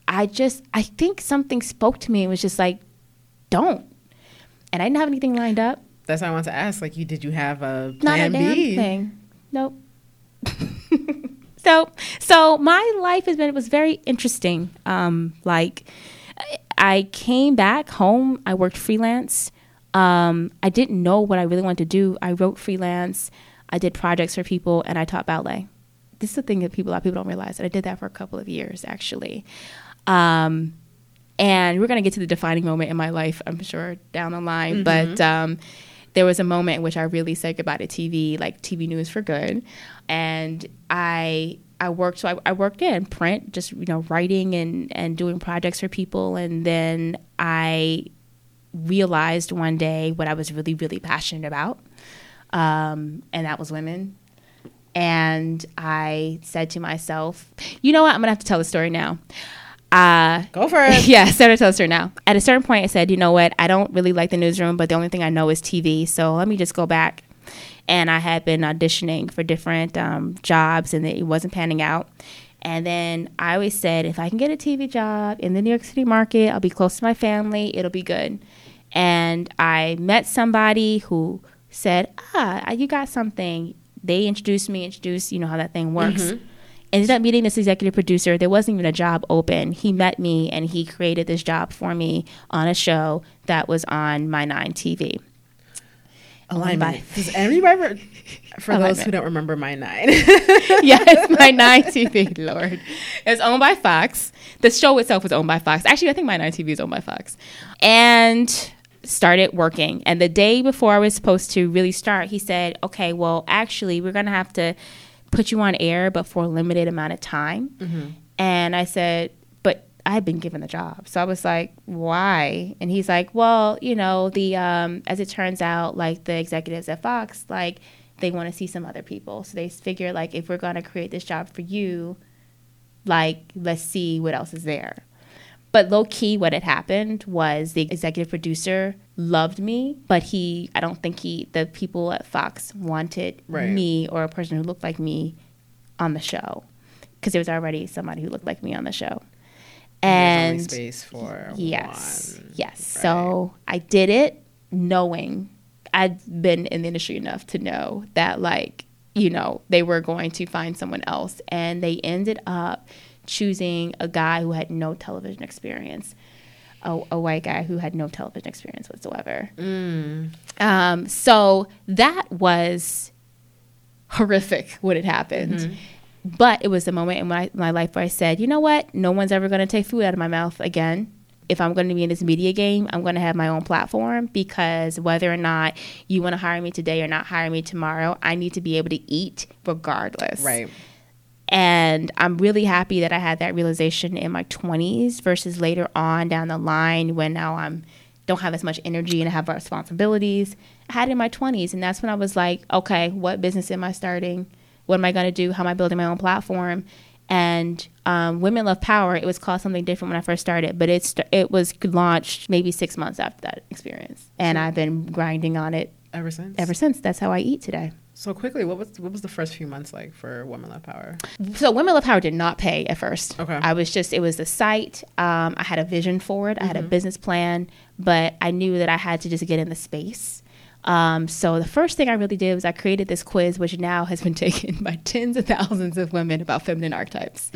I just, I think something spoke to me and was just like, don't. And I didn't have anything lined up. That's why I want to ask. Like, you did you have a Not plan damn B? thing. Nope. so, so my life has been, it was very interesting. Um, like, I came back home. I worked freelance. Um, I didn't know what I really wanted to do. I wrote freelance. I did projects for people, and I taught ballet. This is the thing that people, a lot of people don't realize that I did that for a couple of years, actually. Um, and we're going to get to the defining moment in my life, I'm sure, down the line. But um, there was a moment in which I really said goodbye to TV, like TV news for good. And I I worked so I, I worked in print, just you know writing and and doing projects for people. And then I realized one day what I was really really passionate about. um, and that was women. And I said to myself, you know what? I'm gonna have to tell the story now. Uh, Go for it. yeah, tells her now. At a certain point, I said, you know what? I don't really like the newsroom, but the only thing I know is TV. So let me just go back. And I had been auditioning for different um, jobs, and it wasn't panning out. And then I always said, if I can get a TV job in the New York City market, I'll be close to my family. It'll be good. And I met somebody who said, ah, you got something. They introduced me, introduced, you know how that thing works ended up meeting this executive producer. There wasn't even a job open. He met me and he created this job for me on a show that was on my nine TV. Alignment. Does anybody re- for those who don't remember my nine? yes, my nine TV, Lord. It's owned by Fox. The show itself was owned by Fox. Actually, I think my nine TV is owned by Fox. And started working. And the day before I was supposed to really start, he said, okay, well, actually, we're going to have to put you on air, but for a limited amount of time. And I said, but I had been given the job. So I was like, why? And he's like, well, you know, the um, as it turns out, like the executives at Fox, like they want to see some other people. So they figure like if we're going to create this job for you, like let's see what else is there. But low key, what had happened was the executive producer loved me, but he, I don't think he, the people at Fox wanted Right. me or a person who looked like me on the show because there was already somebody who looked like me on the show. And space for Yes. one. Yes. So I did it knowing I'd been in the industry enough to know that, like, you know, they were going to find someone else. And they ended up choosing a guy who had no television experience, a, a white guy who had no television experience whatsoever. Um, so that was horrific when it happened. But it was a moment in my, my life where I said, you know what? No one's ever going to take food out of my mouth again. If I'm going to be in this media game, I'm going to have my own platform because whether or not you want to hire me today or not hire me tomorrow, I need to be able to eat regardless. Right. And I'm really happy that I had that realization in my 20s versus later on down the line when now I'm don't have as much energy and I have responsibilities. I had it in my 20s and that's when I was like, okay, what business am I starting? What am I going to do? How am I building my own platform? And um, Women Love Power, it was called something different when I first started, but it was launched maybe six months after that experience. And I've been grinding on it Ever since. ever since. That's how I eat today. So quickly, what was what was the first few months like for Women Love Power? So Women Love Power did not pay at first. Okay. I was just it was the site. Um, I had a vision for it. I had a business plan, but I knew that I had to just get in the space. Um, so the first thing I really did was I created this quiz, which now has been taken by tens of thousands of women about feminine archetypes.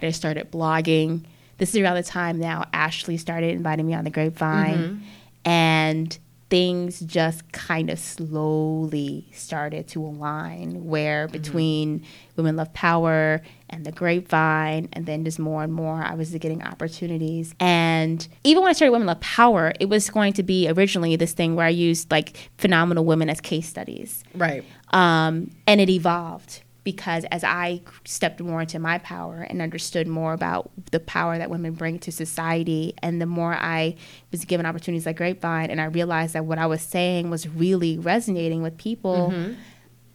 I started blogging. This is around the time now Ashley started inviting me on the grapevine, and things just kind of slowly started to align where between women love power and the grapevine and then just more and more i was getting opportunities. And even when i started women love power it was going to be originally this thing where i used like phenomenal women as case studies. Right. um, and it evolved because as I stepped more into my power and understood more about the power that women bring to society, and the more I was given opportunities like Grapevine, and I realized that what I was saying was really resonating with people, mm-hmm.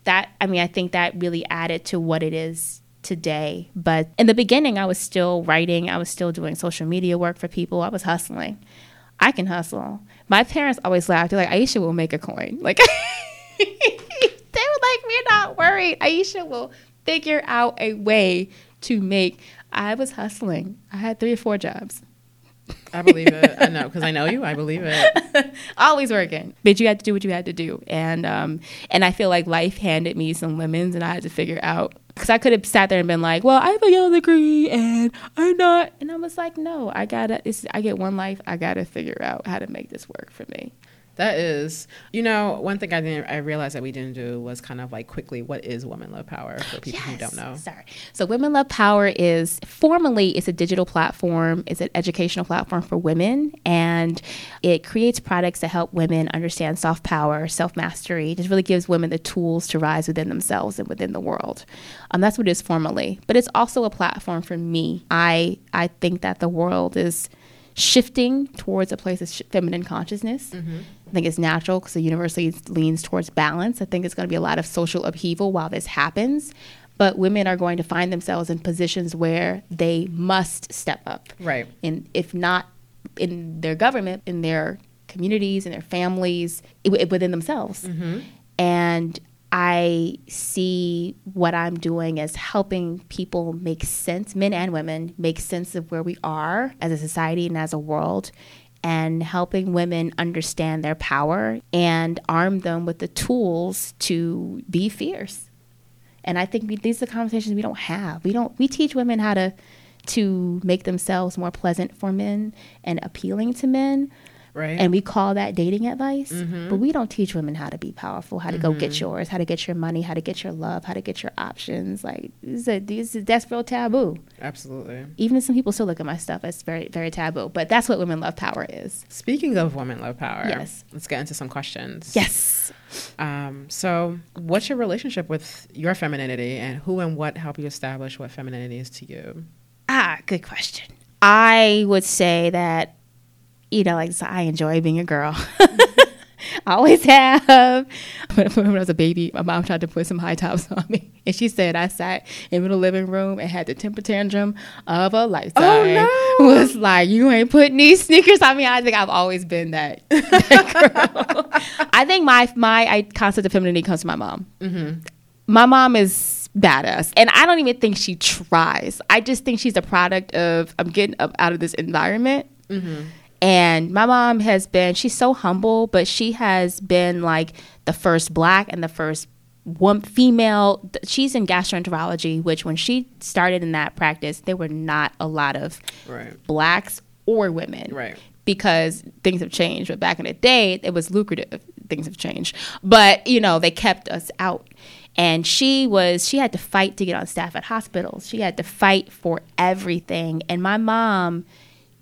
that, I mean, I think that really added to what it is today. But in the beginning, I was still writing, I was still doing social media work for people, I was hustling. I can hustle. My parents always laughed. They're like, Aisha will make a coin. Like, they were like, we're not worried. Aisha will figure out a way to make. I was hustling. I had three or four jobs. I believe it. I know because I know you. I believe it. Always working, but you had to do what you had to do, and um, and I feel like life handed me some lemons, and I had to figure out because I could have sat there and been like, well, I have a Yale degree, and I'm not, and I was like, no, I gotta. It's, I get one life. I gotta figure out how to make this work for me. That is, you know, one thing I didn't, I realized that we didn't do was kind of like quickly, what is Women Love Power for people who don't know? Sorry. So Women Love Power is formally it's a digital platform. It's an educational platform for women and it creates products that help women understand self power, self mastery. It just really gives women the tools to rise within themselves and within the world. Um, that's what it is formally. But it's also a platform for me. I I think that the world is shifting towards a place of sh- feminine consciousness. I think it's natural because the universe leans, leans towards balance. I think it's going to be a lot of social upheaval while this happens. But women are going to find themselves in positions where they must step up. Right. And if not in their government, in their communities, in their families, within themselves. Mm-hmm. And I see what I'm doing as helping people make sense, men and women, make sense of where we are as a society and as a world, and helping women understand their power and arm them with the tools to be fierce. And I think we, these are the conversations we don't have. We don't. We teach women how to to make themselves more pleasant for men and appealing to men, Right. and we call that dating advice. But we don't teach women how to be powerful, how to go get yours, how to get your money, how to get your love, how to get your options. Like this is a, this is, that's real taboo. Absolutely. Even if some people still look at my stuff as very very taboo. But that's what women love power is. Speaking of women love power, Yes. let's get into some questions. Yes. Um, so, what's your relationship with your femininity, and who and what help you establish what femininity is to you? Ah, good question. I would say that, you know, like so I enjoy being a girl. I always have. When when I was a baby, my mom tried to put some high tops on me, and she said I sat in the living room and had the temper tantrum of a lifetime. Oh, no. Was like, you ain't putting these sneakers on me. I think I've always been that, that girl. I think my my I, concept of femininity comes from my mom mm-hmm. my mom is badass and i don't even think she tries i just think she's a product of i'm getting up out of this environment mm-hmm. And my mom has been she's so humble but she has been like the first black and the first one female she's in gastroenterology which when she started in that practice there were not a lot of Right. blacks or women Right. because things have changed. But back in the day, it was lucrative. Things have changed. But, you know, they kept us out. And she was, she had to fight to get on staff at hospitals. She had to fight for everything. And my mom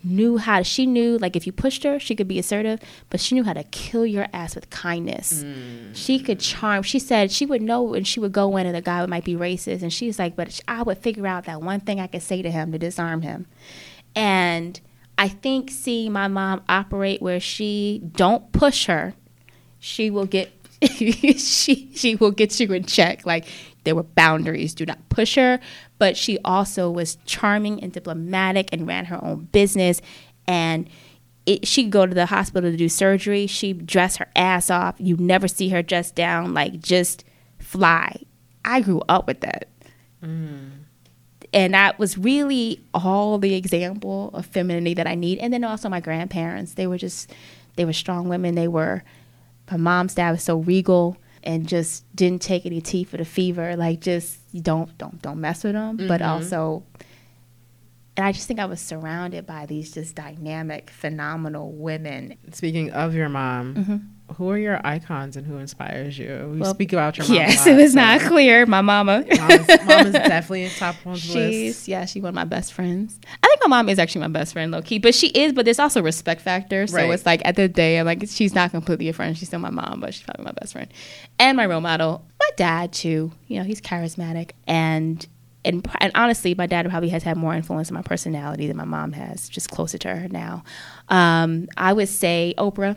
knew how, she knew, like, if you pushed her, she could be assertive, but she knew how to kill your ass with kindness. Mm. She could charm. She said she would know and she would go in and the guy might be racist. And she's like, but I would figure out that one thing I could say to him to disarm him. And I think seeing my mom operate where she don't push her, she will get she she will get you in check. Like there were boundaries. Do not push her. But she also was charming and diplomatic and ran her own business. And it, she'd go to the hospital to do surgery. She'd dress her ass off. You never see her dressed down. Like just fly. I grew up with that mm. and that was really all the example of femininity that I need. And then also my grandparents, they were just they were strong women. They were my mom's dad was so regal and just didn't take any tea for the fever. Like just don't don't don't mess with them. But mm-hmm. also, and I just think I was surrounded by these just dynamic, phenomenal women. Speaking of your mom, mm-hmm. Who are your icons and who inspires you? We. Well, speak about your mom. Yes, lot, it was so not clear. My mama. Mom is, definitely in top one's She's list. yeah, she's one of my best friends. I think my mom is actually my best friend, low key, but she is. But there's also respect factor. So Right. it's like at the day, I'm like she's not completely a friend. She's still my mom, but she's probably my best friend, and my role model. My dad too. You know, he's charismatic and. And, and honestly, my dad probably has had more influence on my personality than my mom has, just closer to her now. Um, I would say Oprah.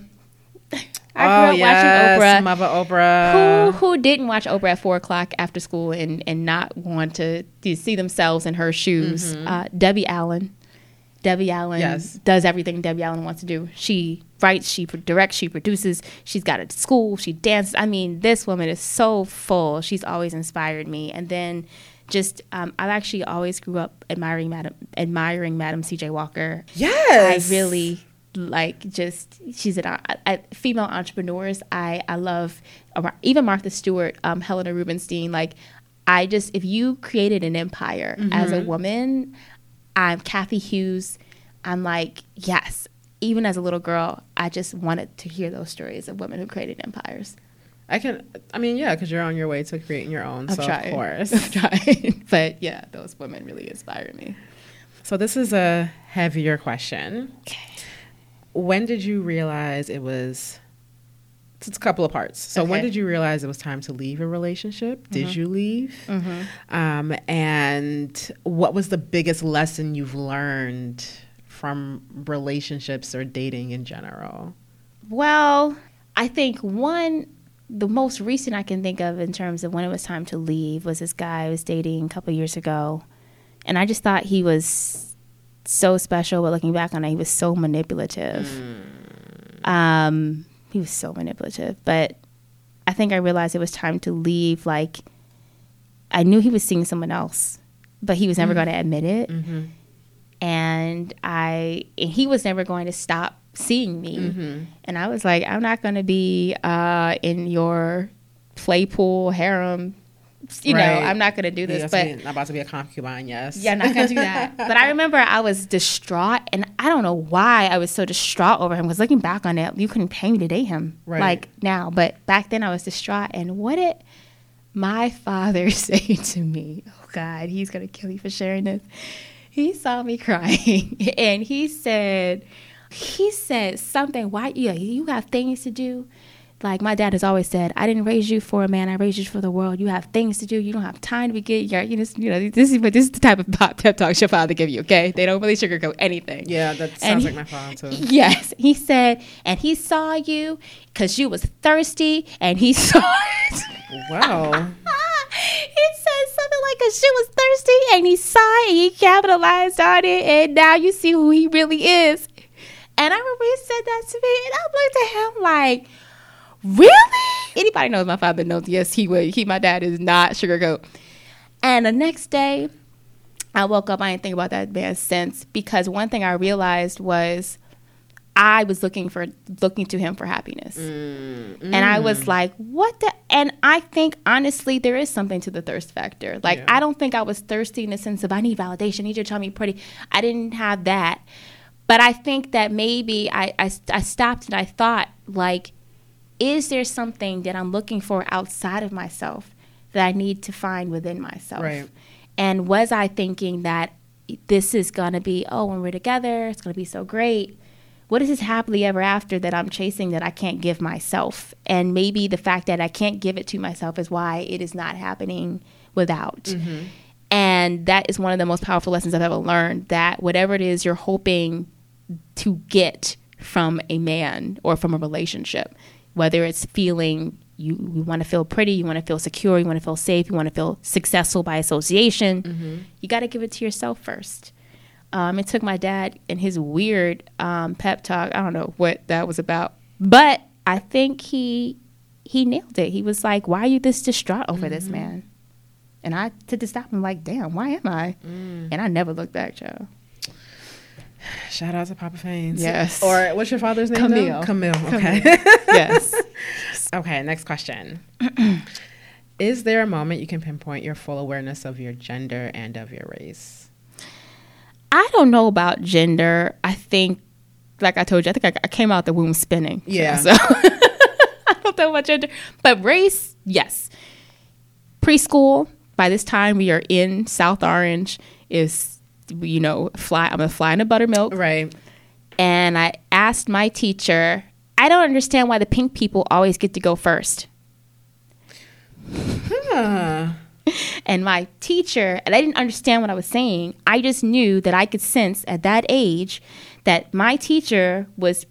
I grew oh up yes, watching Oprah Mother Oprah. who who didn't watch Oprah at four o'clock after school and and not want to, to see themselves in her shoes? Uh, Debbie Allen. Debbie Allen Yes. does everything Debbie Allen wants to do. She writes, she directs, she produces. She's got a school. She dances. I mean, this woman is so full. She's always inspired me. And then just um, I actually always grew up admiring Madam admiring Madam C.J. Walker. Yes. I really like just she's an I, I, female entrepreneurs. I I love uh, even Martha Stewart, um, Helena Rubinstein. Like I just if you created an empire as a woman, I'm Cathy Hughes. I'm like yes. Even as a little girl, I just wanted to hear those stories of women who created empires. I can. I mean, yeah, because you're on your way to creating your own. I'm so trying. of course. I'm trying. but yeah, those women really inspired me. So this is a heavier question. Okay. When did you realize it was? It's a couple of parts. So when did you realize it was time to leave a relationship? Mm-hmm. Did you leave? Um, and what was the biggest lesson you've learned from relationships or dating in general? Well, I think one, the most recent I can think of in terms of when it was time to leave was this guy I was dating a couple years ago. And I just thought he was so special, but looking back on it, he was so manipulative. Um, he was so manipulative. But I think I realized it was time to leave. Like, I knew he was seeing someone else, but he was never going to admit it. And I, and he was never going to stop seeing me. And I was like, I'm not going to be uh, in your play pool harem. You know, I'm not going to do this. Yes, but I'm about to be a concubine. Yes. yeah, I'm not gonna do that. but I remember I was distraught, and I don't know why I was so distraught over him. Because looking back on it, you couldn't pay me to date him Right. like now. But back then, I was distraught. And what did my father say to me? Oh God, he's gonna kill you for sharing this. He saw me crying, and he said, he said something. Why? Yeah, you have things to do. Like my dad has always said, I didn't raise you for a man. I raised you for the world. You have things to do. You don't have time to be getting your, you know, you know, this is but this is the type of pop pep talks your father give you. Okay, they don't really sugarcoat anything. Yeah, that sounds he- like my father too. Yes, he said, and he saw you because you was thirsty, and he saw. It. Wow. he said something like, "Cause she was thirsty, and he saw it, and he capitalized on it, and now you see who he really is." And I remember he said that to me, and I looked at him like, "Really?" Anybody knows my father knows. Yes, he would. He, my dad, is not sugarcoat. And the next day, I woke up. I didn't think about that man since because one thing I realized was I was looking for looking to him for happiness, mm-hmm. and I was like, "What the?" And I think honestly, there is something to the thirst factor. Like Yeah. I don't think I was thirsty in the sense of I need validation, I need you to tell me pretty. I didn't have that, but I think that maybe I I, I stopped and I thought like, is there something that I'm looking for outside of myself that I need to find within myself? Right. And was I thinking that this is going to be, oh, when we're together, it's going to be so great? What is this happily ever after that I'm chasing that I can't give myself? And maybe the fact that I can't give it to myself is why it is not happening without. Mm-hmm. And that is one of the most powerful lessons I've ever learned that whatever it is you're hoping to get from a man or from a relationship, whether it's feeling you, you want to feel pretty, you want to feel secure, you want to feel safe, you want to feel successful by association, you got to give it to yourself first. Um, it took my dad and his weird um, pep talk. I don't know what that was about, but I think he he nailed it. He was like, "Why are you this distraught over this man?" And I had to stop him, like, "Damn, why am I?" And I never looked back, Joe. Shout out to Papa Faines. Yes. Or what's your father's name? Camille. now? Camille. Okay. yes. okay. Next question. Is there a moment you can pinpoint your full awareness of your gender and of your race? I don't know about gender. I think, like I told you, I think I, I came out the womb spinning. Yeah. So I don't know about gender, but race, yes. Preschool. By this time, we are in South Orange. Is you know, fly. I'm a fly in a buttermilk. Right. and I asked my teacher, I don't understand why the pink people always get to go first. Huh. And my teacher, and I didn't understand what I was saying. I just knew that I could sense at that age that my teacher was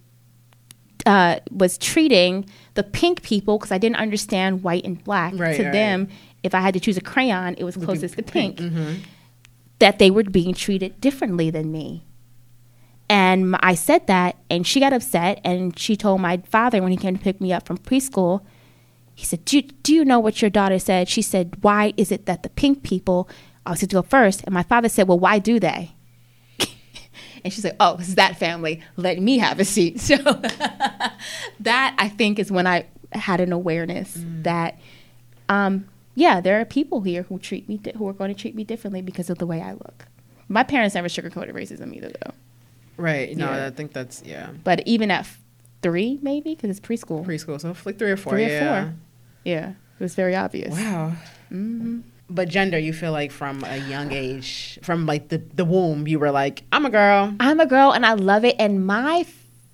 uh, was treating the pink people because I didn't understand white and black. Right, to right. them, if I had to choose a crayon, it was closest to pink. That they were being treated differently than me. And I said that, and she got upset, and she told my father when he came to pick me up from preschool, he said, do, do you know what your daughter said? She said, Why is it that the pink people always get to go first? And my father said, Well, why do they? and she said, Oh, it's that family. Let me have a seat. So that I think is when I had an awareness that, um, yeah, there are people here who treat me di- who are going to treat me differently because of the way I look. My parents never sugarcoated racism either, though. Right. No, Yeah. I think that's yeah. But even at f- three, maybe because it's preschool, Preschool, so like three or four. three yeah. or four, yeah, it was very obvious. Wow. Mm-hmm. But gender, you feel like from a young age, from like the, the womb, you were like, I'm a girl. I'm a girl and I love it. And my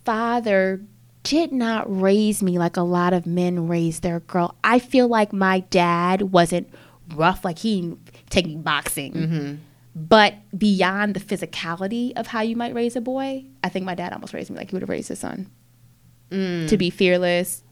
father did not raise me like a lot of men raise their girl. I feel like my dad wasn't rough, like he taking boxing. Mm-hmm. but beyond the physicality of how you might raise a boy, I think my dad almost raised me like he would have raised his son. Mm. To be fearless.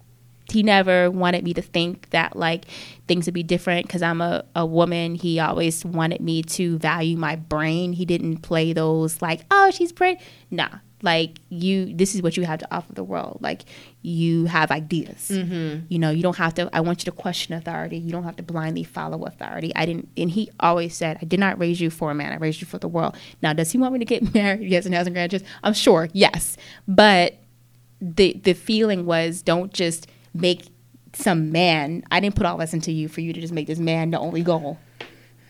He never wanted me to think that like things would be different because I'm a, a woman. He always wanted me to value my brain. He didn't play those like, oh, she's brain. Nah, like you, this is what you have to offer the world. Like you have ideas. Mm-hmm. You know, you don't have to. I want you to question authority. You don't have to blindly follow authority. I didn't. And he always said, I did not raise you for a man. I raised you for the world. Now, does he want me to get married? Yes, and has grandchildren. I'm sure. Yes, but the the feeling was don't just make some man. I didn't put all this into you for you to just make this man the only goal.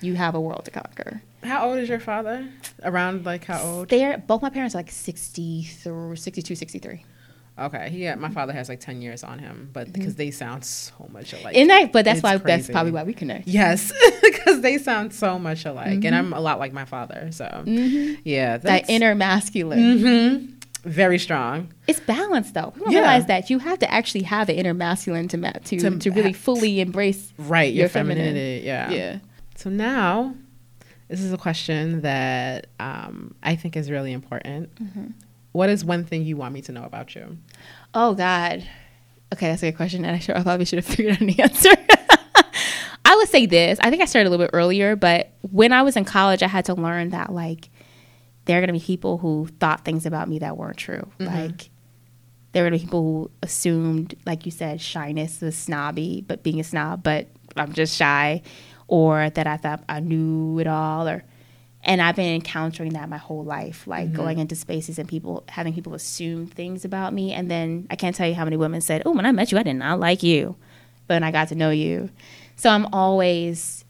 You have a world to conquer. How old is your father? Around like how old? They're both my parents are like 60 through 62, 63. Okay, he yeah, my father has like ten years on him, but mm-hmm. because they sound so much alike. And that, but that's It's why that's probably why we connect. Yes, because they sound so much alike, and I'm mm-hmm. a lot like my father. So mm-hmm. yeah, That inner masculine. very strong. It's balanced though. People Yeah. realize that you have to actually have an inner masculine to ma- to, To to, really fully embrace Right, your, Your feminine. femininity. Yeah. Yeah. So now, this is a question that um, I think is really important. Mm-hmm. What is one thing you want me to know about you? Oh God. Okay, that's a good question, and I sure I probably should have figured out an answer. I would say this. I think I started a little bit earlier, but when I was in college, I had to learn that like there are gonna be people who thought things about me that weren't true. Like there were gonna be people who assumed, like you said, shyness was snobby, but being a snob, but I'm just shy, or that I thought I knew it all, or and I've been encountering that my whole life, like mm-hmm. going into spaces and people having people assume things about me, and then I can't tell you how many women said, "Oh, when I met you, I did not like you," but when I got to know you, so I'm always,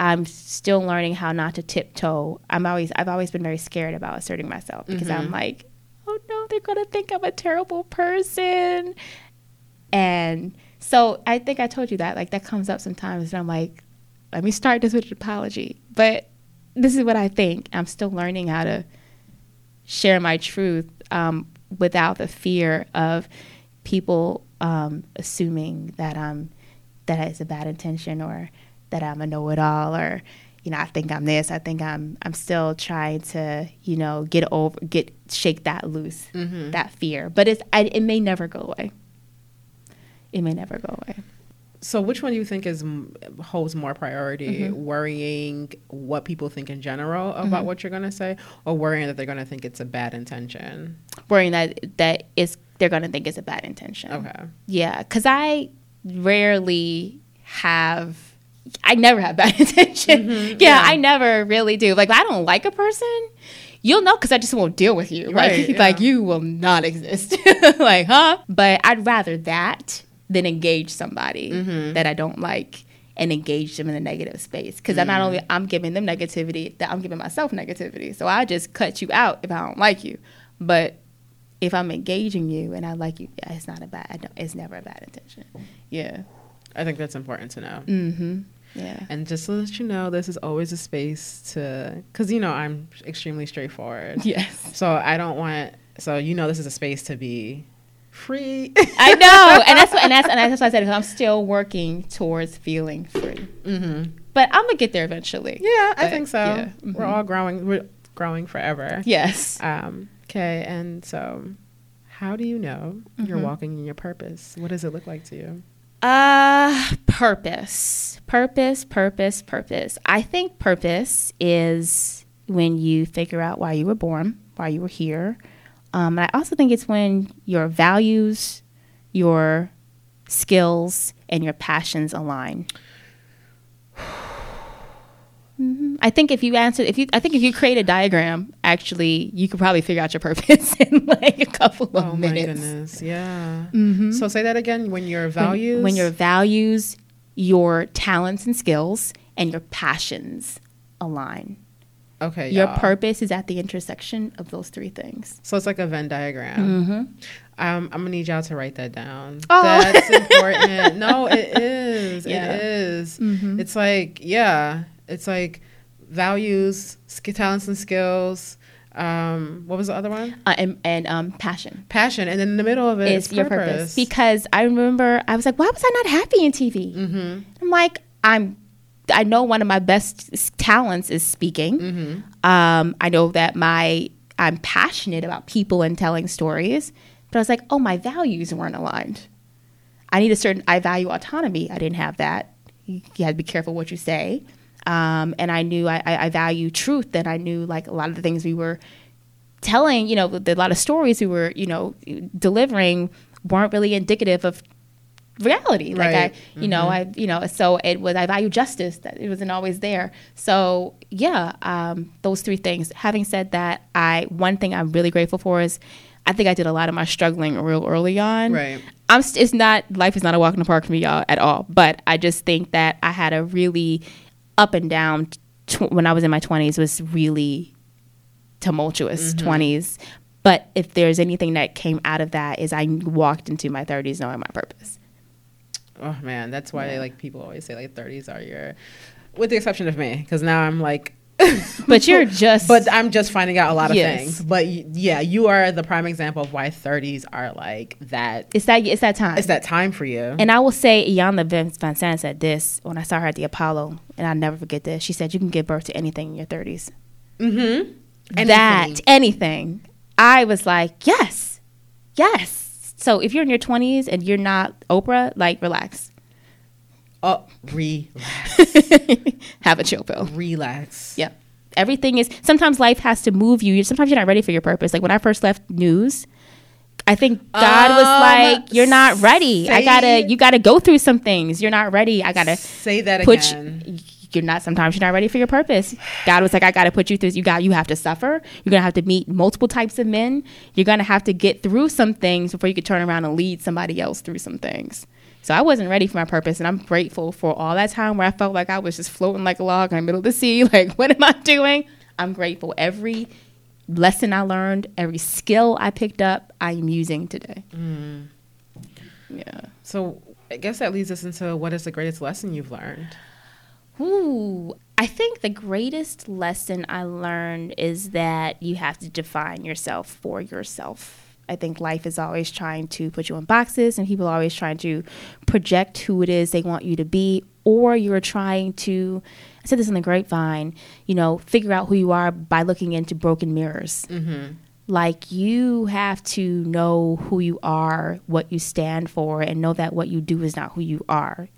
I'm still learning how not to tiptoe. I'm always, I've always been very scared about asserting myself because I'm mm-hmm. like, oh no, they're gonna think I'm a terrible person, and so I think I told you that, like that comes up sometimes, and I'm like, let me start this with an apology, but this is what I think. I'm still learning how to share my truth um, without the fear of people um, assuming that I'm that it's a bad intention or that I'm a know-it-all or you know I think I'm this. I think I'm I'm still trying to you know get over get shake that loose that fear, but it's I, it may never go away. It may never go away. So, which one do you think is holds more priority? Mm-hmm. Worrying what people think in general about what you're going to say, or worrying that they're going to think it's a bad intention? Worrying that that is they're gonna think it's a bad intention. Okay. Yeah, because I rarely have. I never have bad intention. yeah, I never really do. Like, I don't like a person. You'll know because I just won't deal with you. Right, like, yeah. like you will not exist. like, huh? But I'd rather that than engage somebody that I don't like and engage them in a negative space. Because I'm not only I'm giving them negativity, that I'm giving myself negativity. So I just cut you out if I don't like you. But if I'm engaging you and I like you, yeah, it's not a bad. I don't, it's never a bad intention. Yeah, I think that's important to know. Mm. yeah. And just to let you know, this is always a space to, because you know I'm extremely straightforward. Yes, So I don't want. So you know, this is a space to be free. I know, and that's what, and that's and that's why I said I'm still working towards feeling free. Mm-hmm. But I'm gonna get there eventually. yeah, I think so. yeah, We're all growing. We're growing forever. Yes. Um, okay, and so how do you know you're Mm-hmm. walking in your purpose? What does it look like to you? Uh, purpose, purpose, purpose, purpose. I think purpose is when you figure out why you were born, why you were here. Um, and I also think it's when your values, your skills, and your passions align. Mhm. I think if you answer, if you, I think if you create a diagram, actually, you could probably figure out your purpose in like a couple of Oh my minutes. goodness, yeah. So say that again. When your When- values, when, your values, your talents and skills, and your passions align. Okay, Your y'all. purpose is at the intersection of those three things. So it's like a Venn diagram. Um, I'm gonna need y'all to write that down. Oh. That's important. no, it is. Yeah. It is. It's like yeah. It's like values, sk- talents, and skills. Um, what was the other one? Uh, and and um, passion Passion, and then in the middle of it is is your purpose. Because I remember I was like, why was I not happy in TV? Mm-hmm. I'm like, I'm I know one of my best talents is speaking. Um, I know that my I'm passionate about people and telling stories, but I was like, oh, my values weren't aligned. I need a certain. I value autonomy. I didn't have that. You, you had to be careful what you say. Um, and I knew I, I, I value truth, and I knew like a lot of the things we were telling. You know, the, a lot of stories we were you know delivering weren't really indicative of reality. Like Right. I, you know, I, you know, so it was. I value justice. That it wasn't always there. So yeah, um, those three things. Having said that, I one thing I'm really grateful for is. I think I did a lot of my struggling real early on. Right. I'm. St- it's not. Life is not a walk in the park for me, y'all, at all. But I just think that I had a really up and down tw- when I was in my 20s. Was really tumultuous 20s. But if there's anything that came out of that, is I walked into my 30s knowing my purpose. Oh man, that's why like people always say like 30s are your, with the exception of me, because now I'm like. But you're just. But I'm just finding out a lot of Yes. things. But y- yeah, you are the prime example of why 30s are like that. it's that. It's that time. It's that time for you. And I will say, Iyanla Van Sant said this when I saw her at the Apollo, and I'll never forget this. She said, "You can give birth to anything in your 30s." mm-hmm. that anything. I was like, yes, yes. So if you're in your 20s and you're not Oprah, like relax, Oh, relax. have a chill pill. relax. Yeah, everything is. Sometimes life has to move you. Sometimes you're not ready for your purpose. Like when I first left news. I think God was Um, like, "You're not ready. I gotta, you gotta go through some things. You're not ready. I gotta Say that put again. you, you're not sometimes you're not ready for your purpose. God was like i gotta put you through you got you have to suffer. You're gonna have to meet multiple types of men. You're gonna have to get through some things before you could turn around and lead somebody else through some things. So i wasn't ready for my purpose and i'm grateful for all that time where i felt like i was just floating like a log in the middle of the sea. Like what am i doing? I'm grateful. Every lesson i learned every skill i picked up i'm using today. Mm. Yeah. So I guess that leads us into what is the greatest lesson you've learned? Ooh, I think the greatest lesson I learned is that you have to define yourself for yourself. I think life is always trying to put you in boxes, and people are always trying to project who it is they want you to be, or you're trying to, I said this in the grapevine, you know, figure out who you are by looking into broken mirrors. Mm-hmm. Like you have to know who you are, what you stand for, and know that what you do is not who you are.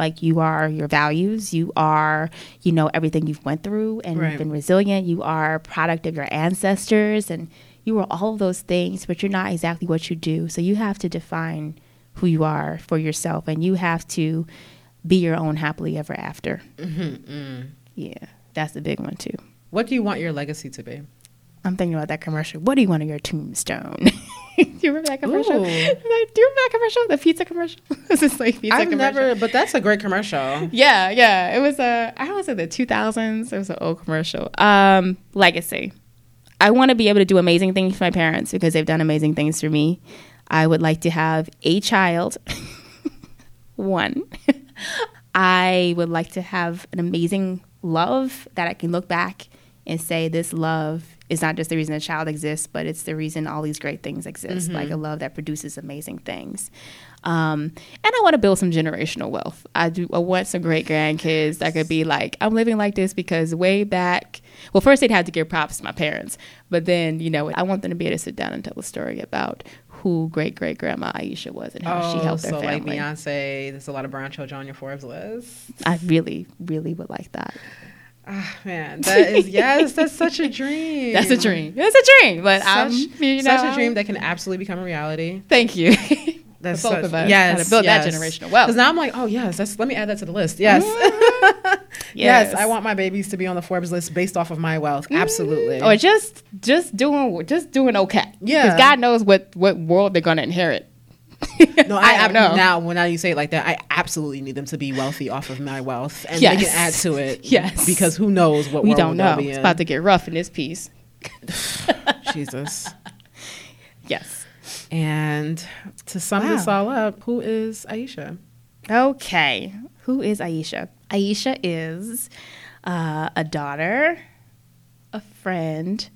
Like you are your values, you are, you know, everything you've went through and Right. you've been resilient. You are a product of your ancestors and you are all of those things, but you're not exactly what you do. So you have to define who you are for yourself and you have to be your own happily ever after. Mm-hmm, mm. Yeah, that's the big one too. What do you want your legacy to be? I'm thinking about that commercial. What do you want on your tombstone? do you remember that commercial? Ooh. Do you remember that commercial? The pizza commercial? this is like pizza I've commercial. never, but that's a great commercial. Yeah, yeah. It was a I was in the 2000s. It was an old commercial. Um, legacy. I want to be able to do amazing things for my parents because they've done amazing things for me. I would like to have a child. One. I would like to have an amazing love that I can look back and say this love is not just the reason a child exists, but it's the reason all these great things exist. Like a love that produces amazing things. Um, and I want to build some generational wealth. I do. I want some great grandkids that could be like, I'm living like this because way back. Well, first they'd have to give props to my parents, but then you know, I want them to be able to sit down and tell a story about who great great grandma Aisha was and how she helped their Oh, so like. Beyonce, there's a lot of brown children on your Forbes list. I really, really would like that. Ah, man, that is yes, that's such a dream. That's a dream. That's a dream. But I'm, Such, you such a dream that can absolutely become a reality. Thank you. That's both such, of us yes, how to build that yes. generational wealth. Because now I'm like, oh yes, that's, let me add that to the list. Yes. yes, I want my babies to be on the Forbes list based off of my wealth. Absolutely. or just just doing just doing okay. Yeah. because God knows what what world they're gonna inherit. No, I, I know. Now, when now you say it like that, I absolutely need them to be wealthy off of my wealth, and Yes. they can add to it. Yes. because who knows what we don't know. It's about to get rough in this piece. Jesus. Yes. And to sum this all up, who is Aisha? Okay. Who is Aisha? Aisha is uh, a daughter, a friend,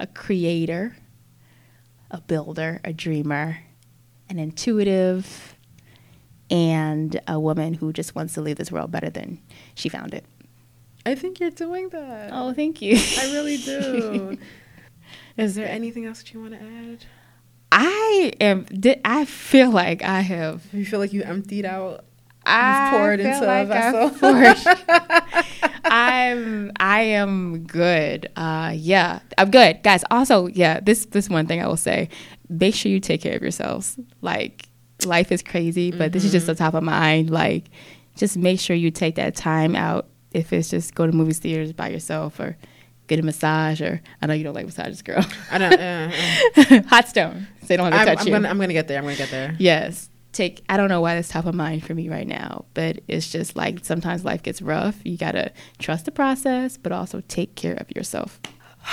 a creator, a builder, a dreamer, an intuitive, and a woman who just wants to leave this world better than she found it. I think you're doing that. Oh, thank you. I really do. Is there anything else that you want to add? I am. I feel like I have. You feel like you emptied out? I poured feel into a like vessel. I've poured. I'm. I am good. Uh, yeah, I'm good, guys. Also, yeah. This this one thing I will say: make sure you take care of yourselves. Like life is crazy, but this is just the top of mind. Like, just make sure you take that time out. If it's just go to movies theaters by yourself or get a massage, or I know you don't like massages, girl. I don't. Uh, uh. Hot stone. So they don't have to I'm, touch I'm you. gonna. I'm gonna get there. I'm gonna get there. Yes. Take I don't know why that's top of mind for me right now, but it's just like sometimes life gets rough. You gotta trust the process, but also take care of yourself.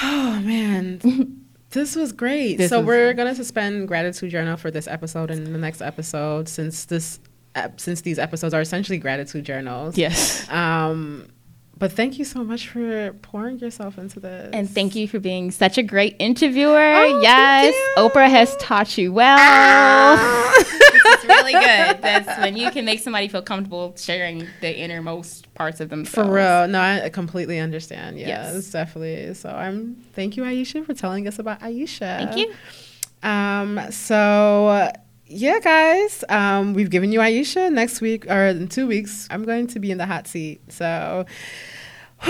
Oh man. This was great. This so was- we're gonna suspend gratitude journal for this episode and the next episode, since this, since these episodes are essentially gratitude journals. Yes. Um, but thank you so much for pouring yourself into this. And thank you for being such a great interviewer. Oh, yes. Ah. Oprah has taught you well. is really good. That's when you can make somebody feel comfortable sharing the innermost parts of them For real, no, I completely understand. Yes. Yes, definitely. So I'm. Thank you, Aisha, for telling us about Aisha. Thank you. Um, so yeah, guys, um, we've given you Aisha. Next week or in two weeks, I'm going to be in the hot seat. So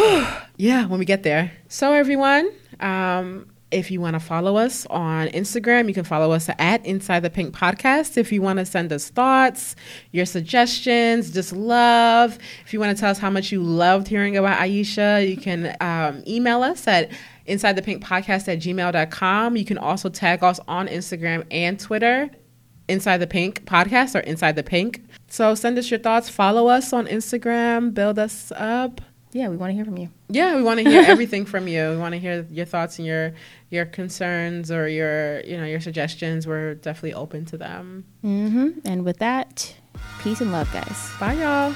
yeah, when we get there. So everyone, um, if you want to follow us on Instagram, you can follow us at Inside the Pink Podcast. If you want to send us thoughts, your suggestions, just love. If you want to tell us how much you loved hearing about Aisha, you can um, email us at inside the pink podcast at gmail.com. You can also tag us on Instagram and Twitter. Inside the Pink podcast or Inside the Pink. So send us your thoughts. Follow us on Instagram. Build us up. Yeah, we want to hear from you. Yeah, we want to hear everything from you. We want to hear your thoughts and your your concerns or your you know your suggestions. We're definitely open to them. hmm And with that, peace and love, guys. Bye, y'all.